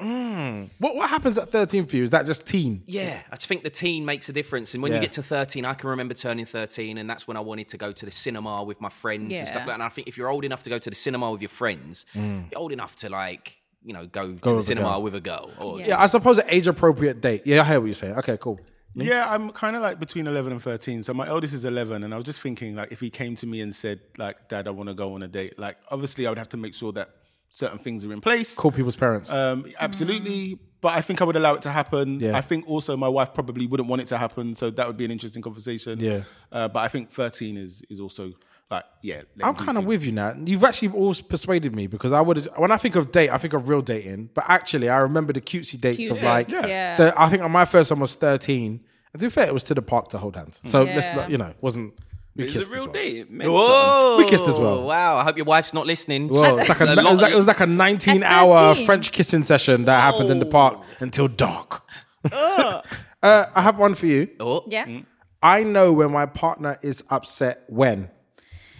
Speaker 5: Mm.
Speaker 2: What, what happens at 13 for you? Is that just teen?
Speaker 5: Yeah, I just think the teen makes a difference. And when
Speaker 2: Yeah.
Speaker 5: you get to 13, I can remember turning 13, and that's when I wanted to go to the cinema with my friends and stuff like that. And I think if you're old enough to go to the cinema with your friends, mm. you're old enough to, like, you know, go, to the cinema
Speaker 2: girl.
Speaker 5: with a girl. Or,
Speaker 3: Yeah.
Speaker 2: Yeah, I suppose an age appropriate date. Yeah, I hear what you're saying. Okay, cool.
Speaker 1: Yeah, I'm kind of like between 11 and 13. So my eldest is 11, and I was just thinking, like, if he came to me and said, like, Dad, I want to go on a date, like, obviously I would have to make sure that certain things are in place.
Speaker 2: Call people's parents.
Speaker 1: Um, absolutely. But I think I would allow it to happen.
Speaker 2: Yeah.
Speaker 1: I think also my wife probably wouldn't want it to happen. So that would be an interesting conversation.
Speaker 2: Yeah.
Speaker 1: Uh, but I think 13 is is also like, yeah.
Speaker 2: I'm kind of with you now. You've actually always persuaded me because I would, when I think of date, I think of real dating. But actually, I remember the cutesy dates
Speaker 3: Cute
Speaker 2: of like,
Speaker 3: dates, yeah.
Speaker 2: the- I think on my first one was 13. And to be fair, it was to the park to hold hands. So let's, you know, wasn't, we
Speaker 4: It's
Speaker 2: kissed
Speaker 4: a
Speaker 2: as
Speaker 4: real
Speaker 2: well.
Speaker 4: date. It meant
Speaker 5: Whoa!
Speaker 2: We kissed as well.
Speaker 5: Wow, I hope your wife's not listening.
Speaker 2: Well, it's like a,
Speaker 5: A
Speaker 2: it, was like, it was like a 19
Speaker 3: At
Speaker 2: hour French kissing session that happened in the park until dark. uh, I have one for you.
Speaker 5: Oh,
Speaker 3: Yeah.
Speaker 2: I know when my partner is upset when.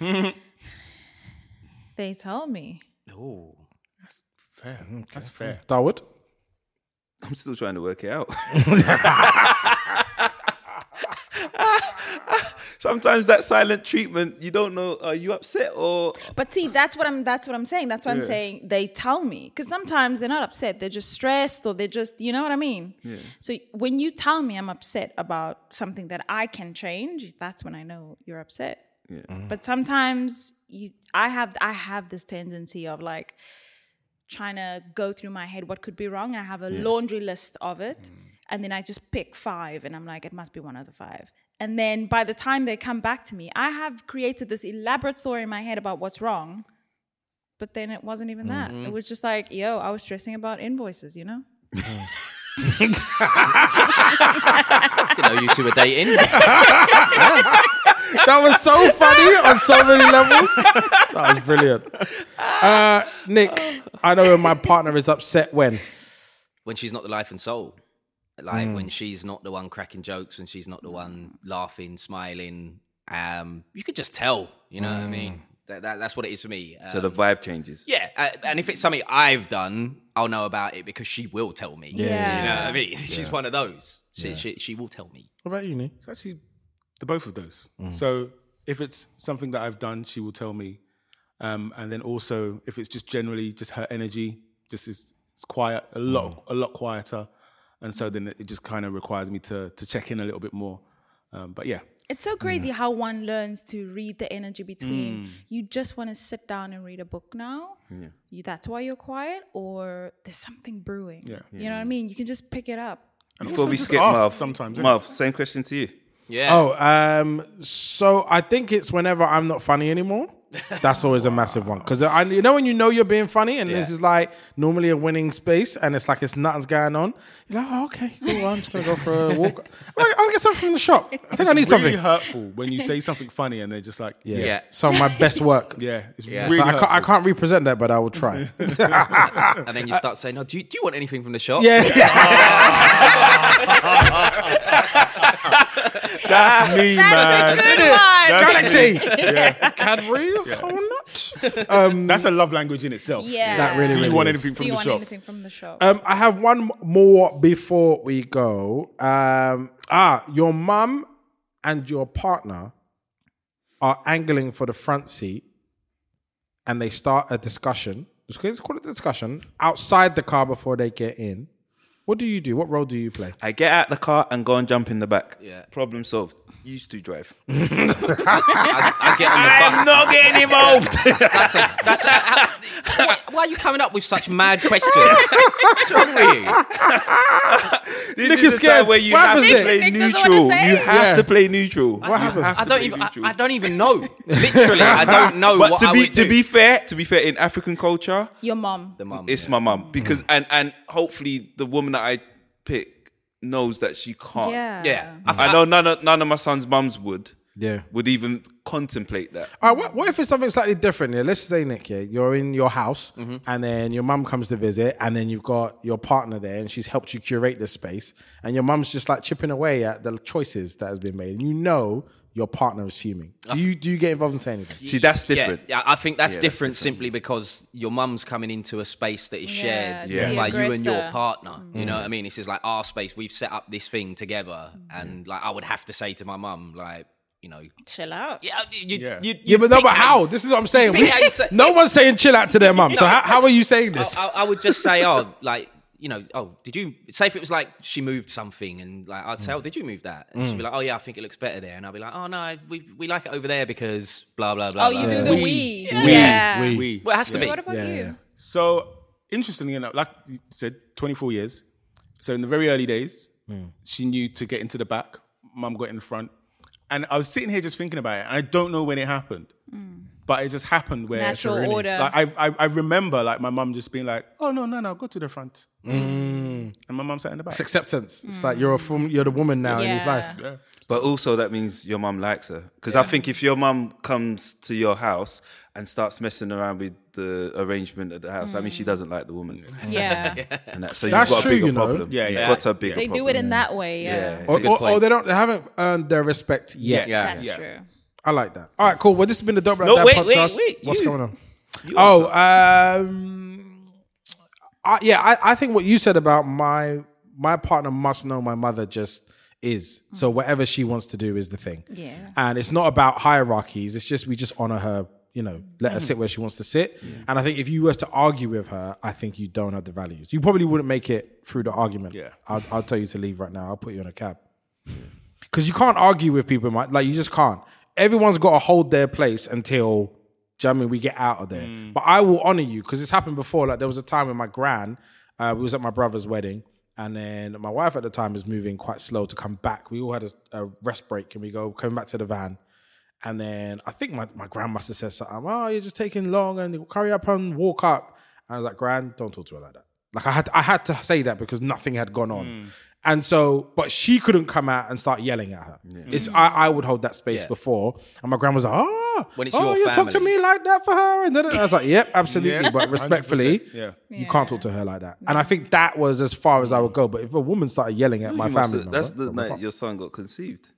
Speaker 3: They tell me.
Speaker 5: oh.
Speaker 1: That's fair. That's fair.
Speaker 2: Darwood?
Speaker 4: I'm still trying to work it out. Sometimes that silent treatment, you don't know, are you upset or
Speaker 3: But see, that's what I'm. That's what I'm saying. That's what I'm saying. They tell me because sometimes they're not upset. They're just stressed, or they're just, you know what I mean. Yeah. So when you tell me I'm upset about something that I can change, that's when I know you're upset. Yeah. Mm-hmm. But sometimes you, I have, I have this tendency of like trying to go through my head what could be wrong, and I have a laundry list of it, mm. And then I just pick five, and I'm like, it must be one of the five. And then by the time they come back to me, I have created this elaborate story in my head about what's wrong. But then it wasn't even that. It was just like, yo, I was stressing about invoices, you know?
Speaker 5: Didn't know you two were dating.
Speaker 2: That was so funny on so many levels. That was brilliant. Uh, Nick, I know when my partner is upset when.
Speaker 5: when she's not the life and soul. Like when she's not the one cracking jokes, when she's not the one laughing, smiling. Um, you could just tell, you know what I mean? That, that, that's what it is for me.
Speaker 4: so the
Speaker 5: Um,
Speaker 4: vibe changes?
Speaker 5: yeah, uh, and if it's something I've done, I'll know about it because she will tell me.
Speaker 3: Yeah.
Speaker 5: You know what I mean? She's one of those. She, she, she will tell me.
Speaker 2: What about you, Nick?
Speaker 1: It's actually the both of those. So if it's something that I've done, she will tell me. Um, and then also if it's just generally just her energy, just is it's quiet, a lot, a lot quieter. And so then it just kind of requires me to to check in a little bit more. Um, but yeah,
Speaker 3: It's so crazy how one learns to read the energy between you just want to sit down and read a book now. You, that's why you're quiet, or there's something brewing.
Speaker 1: Yeah.
Speaker 3: You know what I mean? You can just pick it up.
Speaker 1: and
Speaker 4: Before we skip
Speaker 1: ask
Speaker 4: Marv,
Speaker 1: sometimes. innit?
Speaker 4: Marv, same question to you.
Speaker 5: Yeah.
Speaker 2: Oh, um, so I think it's whenever I'm not funny anymore. That's always a massive one because I, you know, when you know you're being funny, and this is like normally a winning space, and it's like it's nothing's going on. You're like, oh, okay, cool. I'm just gonna go for a walk. I'm gonna, I'm gonna get something from the shop. I think I need
Speaker 1: It's really
Speaker 2: something.
Speaker 1: hurtful when you say something funny and they're just like, yeah, yeah,
Speaker 5: Yeah.
Speaker 2: Some of my best work.
Speaker 1: Yeah, it's
Speaker 5: Yeah.
Speaker 1: really
Speaker 2: Like, I, can't, I
Speaker 1: hurtful.
Speaker 2: can't represent that, but I will try.
Speaker 5: And then you start saying, "Oh, do you, do you want anything from the shop?"
Speaker 2: yeah,
Speaker 1: That's me, man.
Speaker 3: Good one.
Speaker 2: Galaxy. Cadbury. Oh, not.
Speaker 1: That's a love language in itself.
Speaker 3: Yeah.
Speaker 2: That really,
Speaker 1: Do you
Speaker 2: really
Speaker 1: want
Speaker 2: is.
Speaker 1: anything
Speaker 3: Do you
Speaker 1: the
Speaker 3: want
Speaker 1: shop?
Speaker 3: anything from the shop?
Speaker 2: Um, I have one more before we go. Um, ah, your mum and your partner are angling for the front seat, and they start a discussion. Let's call it a discussion outside the car before they get in. What do you do? What role do you play?
Speaker 4: I get out the car and go and jump in the back.
Speaker 5: Yeah.
Speaker 4: Problem solved. Used to drive.
Speaker 5: I, I get on the bus.
Speaker 4: I'm not getting involved.
Speaker 5: That's a, that's a, how, why, why are you coming up with such mad questions? What's wrong with you?
Speaker 4: this
Speaker 2: Nick
Speaker 4: is
Speaker 2: is
Speaker 4: the
Speaker 2: scared.
Speaker 4: time where you
Speaker 2: What
Speaker 4: have to
Speaker 2: there?
Speaker 4: play
Speaker 3: Nick
Speaker 4: neutral.
Speaker 3: wanna.
Speaker 4: You have
Speaker 2: Yeah.
Speaker 4: to play neutral.
Speaker 2: What
Speaker 4: You
Speaker 2: happens?
Speaker 5: I don't even. I. I don't even know. Literally, I don't know
Speaker 4: But
Speaker 5: what
Speaker 4: to
Speaker 5: I
Speaker 4: be
Speaker 5: would
Speaker 4: to
Speaker 5: do.
Speaker 4: be fair, to be fair, in African culture,
Speaker 3: Your mom.
Speaker 5: the mum.
Speaker 4: it's my mum because mm. and and hopefully the woman that I pick knows that she can't.
Speaker 3: Yeah.
Speaker 5: yeah.
Speaker 4: I know none of none of my son's mums would.
Speaker 2: Yeah.
Speaker 4: Would even contemplate that.
Speaker 2: All right, what, what if it's something slightly different? Yeah, let's just say, Nick, yeah, you're in your house
Speaker 5: Mm-hmm.
Speaker 2: and then your mum comes to visit and then you've got your partner there and she's helped you curate the space and your mum's just like chipping away at the choices that has been made. And you know your partner is fuming. Do you do you get involved and say anything?
Speaker 4: See, that's different.
Speaker 5: Yeah, yeah, I think that's
Speaker 4: Yeah, that's
Speaker 5: different simply because your mum's coming into a space that is shared
Speaker 3: Yeah,
Speaker 4: the
Speaker 5: by you and your
Speaker 3: aggressor.
Speaker 5: partner. You
Speaker 4: Mm.
Speaker 5: know what I mean? This is like our space. We've set up this thing together, and like I would have to say to my mum, like, you know,
Speaker 3: Chill out.
Speaker 5: yeah, you,
Speaker 1: Yeah.
Speaker 5: you, you
Speaker 2: Yeah, but no,
Speaker 5: pick
Speaker 2: but
Speaker 5: how-
Speaker 2: how? This is what I'm saying.
Speaker 5: Pick
Speaker 2: We-
Speaker 5: how you say-
Speaker 2: no one's saying chill out to their mum. So how, how are you saying
Speaker 5: I,
Speaker 2: this?
Speaker 5: I, I would just say, oh, like, you know, oh, did you say if it was like she moved something and like I'd say,
Speaker 2: Mm.
Speaker 5: oh, did you move that? And she'd be like, oh yeah, I think it looks better there, and I'd be like, oh no, we we like it over there because blah blah blah.
Speaker 3: Oh,
Speaker 5: blah,
Speaker 3: you
Speaker 5: blah.
Speaker 3: do the
Speaker 1: We-
Speaker 3: we.
Speaker 1: we-
Speaker 3: Yeah.
Speaker 2: we-
Speaker 1: We.
Speaker 5: Well, it has to be.
Speaker 3: What about
Speaker 2: Yeah,
Speaker 3: you?
Speaker 2: yeah.
Speaker 1: So interestingly enough, like you said, 24 years. So in the very early days,
Speaker 2: Hmm.
Speaker 1: she knew to get into the back. Mum got in the front, and I was sitting here just thinking about it, and I don't know when it happened, but it just happened where
Speaker 3: Natural Really? order.
Speaker 1: Like I, I, I remember like my mum just being like, "Oh no, no, no, go to the front," mm. and my mum sat in the back.
Speaker 2: It's acceptance. It's like you're a fam- you're the woman now in his
Speaker 3: Yeah.
Speaker 2: life.
Speaker 4: But also that means your mum likes her. Because I think if your mum comes to your house and starts messing around with the arrangement of the house, I mean she mm. doesn't like the woman.
Speaker 3: Yeah.
Speaker 4: And that, so
Speaker 2: That's
Speaker 4: you've got
Speaker 2: true,
Speaker 4: a bigger
Speaker 2: you know.
Speaker 4: problem.
Speaker 1: Yeah,
Speaker 4: You've
Speaker 1: yeah.
Speaker 4: got a bigger
Speaker 3: They
Speaker 4: problem.
Speaker 3: do it in that way. Yeah.
Speaker 4: Yeah,
Speaker 2: Or, or, or they don't. They haven't earned their respect yet.
Speaker 5: Yeah.
Speaker 3: That's
Speaker 1: Yeah.
Speaker 3: true.
Speaker 2: I like that. All right, cool. Well, this has been the Dope Like
Speaker 4: No,
Speaker 2: That
Speaker 4: wait, wait,
Speaker 2: podcast.
Speaker 4: wait,
Speaker 2: What's
Speaker 4: you.
Speaker 2: going on? Oh, um, I, yeah, I, I think what you said about my my partner must know my mother just is. So whatever she wants to do is the thing.
Speaker 3: Yeah.
Speaker 2: And it's not about hierarchies. It's just we just honor her. You know, let her sit where she wants to sit. And I think if you were to argue with her, I think you don't have the values. You probably wouldn't make it through the argument.
Speaker 1: Yeah.
Speaker 2: I'll, I'll tell you to leave right now. I'll put you in a cab because you can't argue with people. Like you just can't. Everyone's got to hold their place until, do you know I mean, we get out of there. But I will honor you because it's happened before. Like there was a time with my gran, uh, we was at my brother's wedding, and then my wife at the time is moving quite slow to come back. We all had a, a rest break, and we go coming back to the van. And then I think my, my grand must have said something. Oh, you're just taking long, and hurry up and walk up. And I was like, Grand, don't talk to her like that. Like I had I had to say that because nothing had gone on.
Speaker 5: Mm.
Speaker 2: And so, but she couldn't come out and start yelling at her. It's I, I would hold that space
Speaker 5: Yeah.
Speaker 2: before, and my grand was like, "Oh,
Speaker 5: When it's
Speaker 2: oh,
Speaker 5: your
Speaker 2: you talk to me like that for her," And then I was like, "Yep, absolutely."
Speaker 1: Yeah,
Speaker 2: but respectfully,
Speaker 1: Yeah.
Speaker 2: you can't talk to her like that. And I think that was as far as I would go. But if a woman started yelling at my
Speaker 4: You must
Speaker 2: family,
Speaker 4: have- that's
Speaker 2: member,
Speaker 4: the night your son got conceived.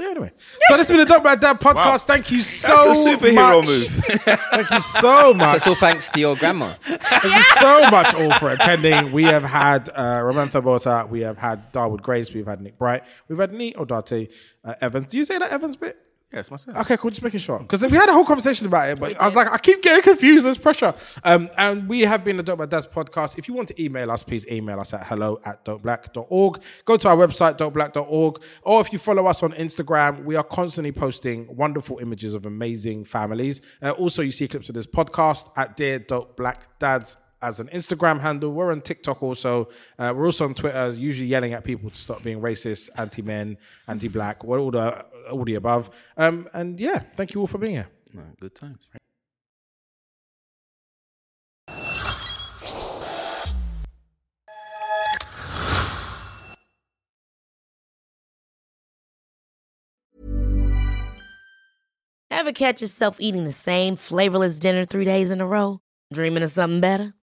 Speaker 2: Yeah, anyway. So this has been the Dope Black Dad podcast. Thank you so
Speaker 4: That's a superhero
Speaker 2: much.
Speaker 4: move.
Speaker 2: Thank you so
Speaker 5: So
Speaker 2: much.
Speaker 5: it's all thanks to your grandma.
Speaker 2: Thank you so much all for attending. We have had uh, Ramantha Bota, we have had Darwood Grace, we've had Nick Bright, we've had Nii Odartei uh, Evans. Do you say that Evans bit?
Speaker 1: Yes, myself.
Speaker 2: Okay, cool. Just making sure because we had a whole conversation about it, but I was like, I keep getting confused. There's pressure. Um, and we have been the Dope Black Dads podcast. If you want to email us, please email us at hello at dopeblack.org. Go to our website, dopeblack.org. Or if you follow us on Instagram, we are constantly posting wonderful images of amazing families. Uh, also, you see clips of this podcast at Dear Dope Black Dads as an Instagram handle. We're on TikTok also. Uh, we're also on Twitter, usually yelling at people to stop being racist, anti-men, anti-black, what all the all the above. Um, and yeah, thank you all for being here.
Speaker 4: No, good times.
Speaker 6: Ever catch yourself eating the same flavorless dinner three days in a row? Dreaming of something better?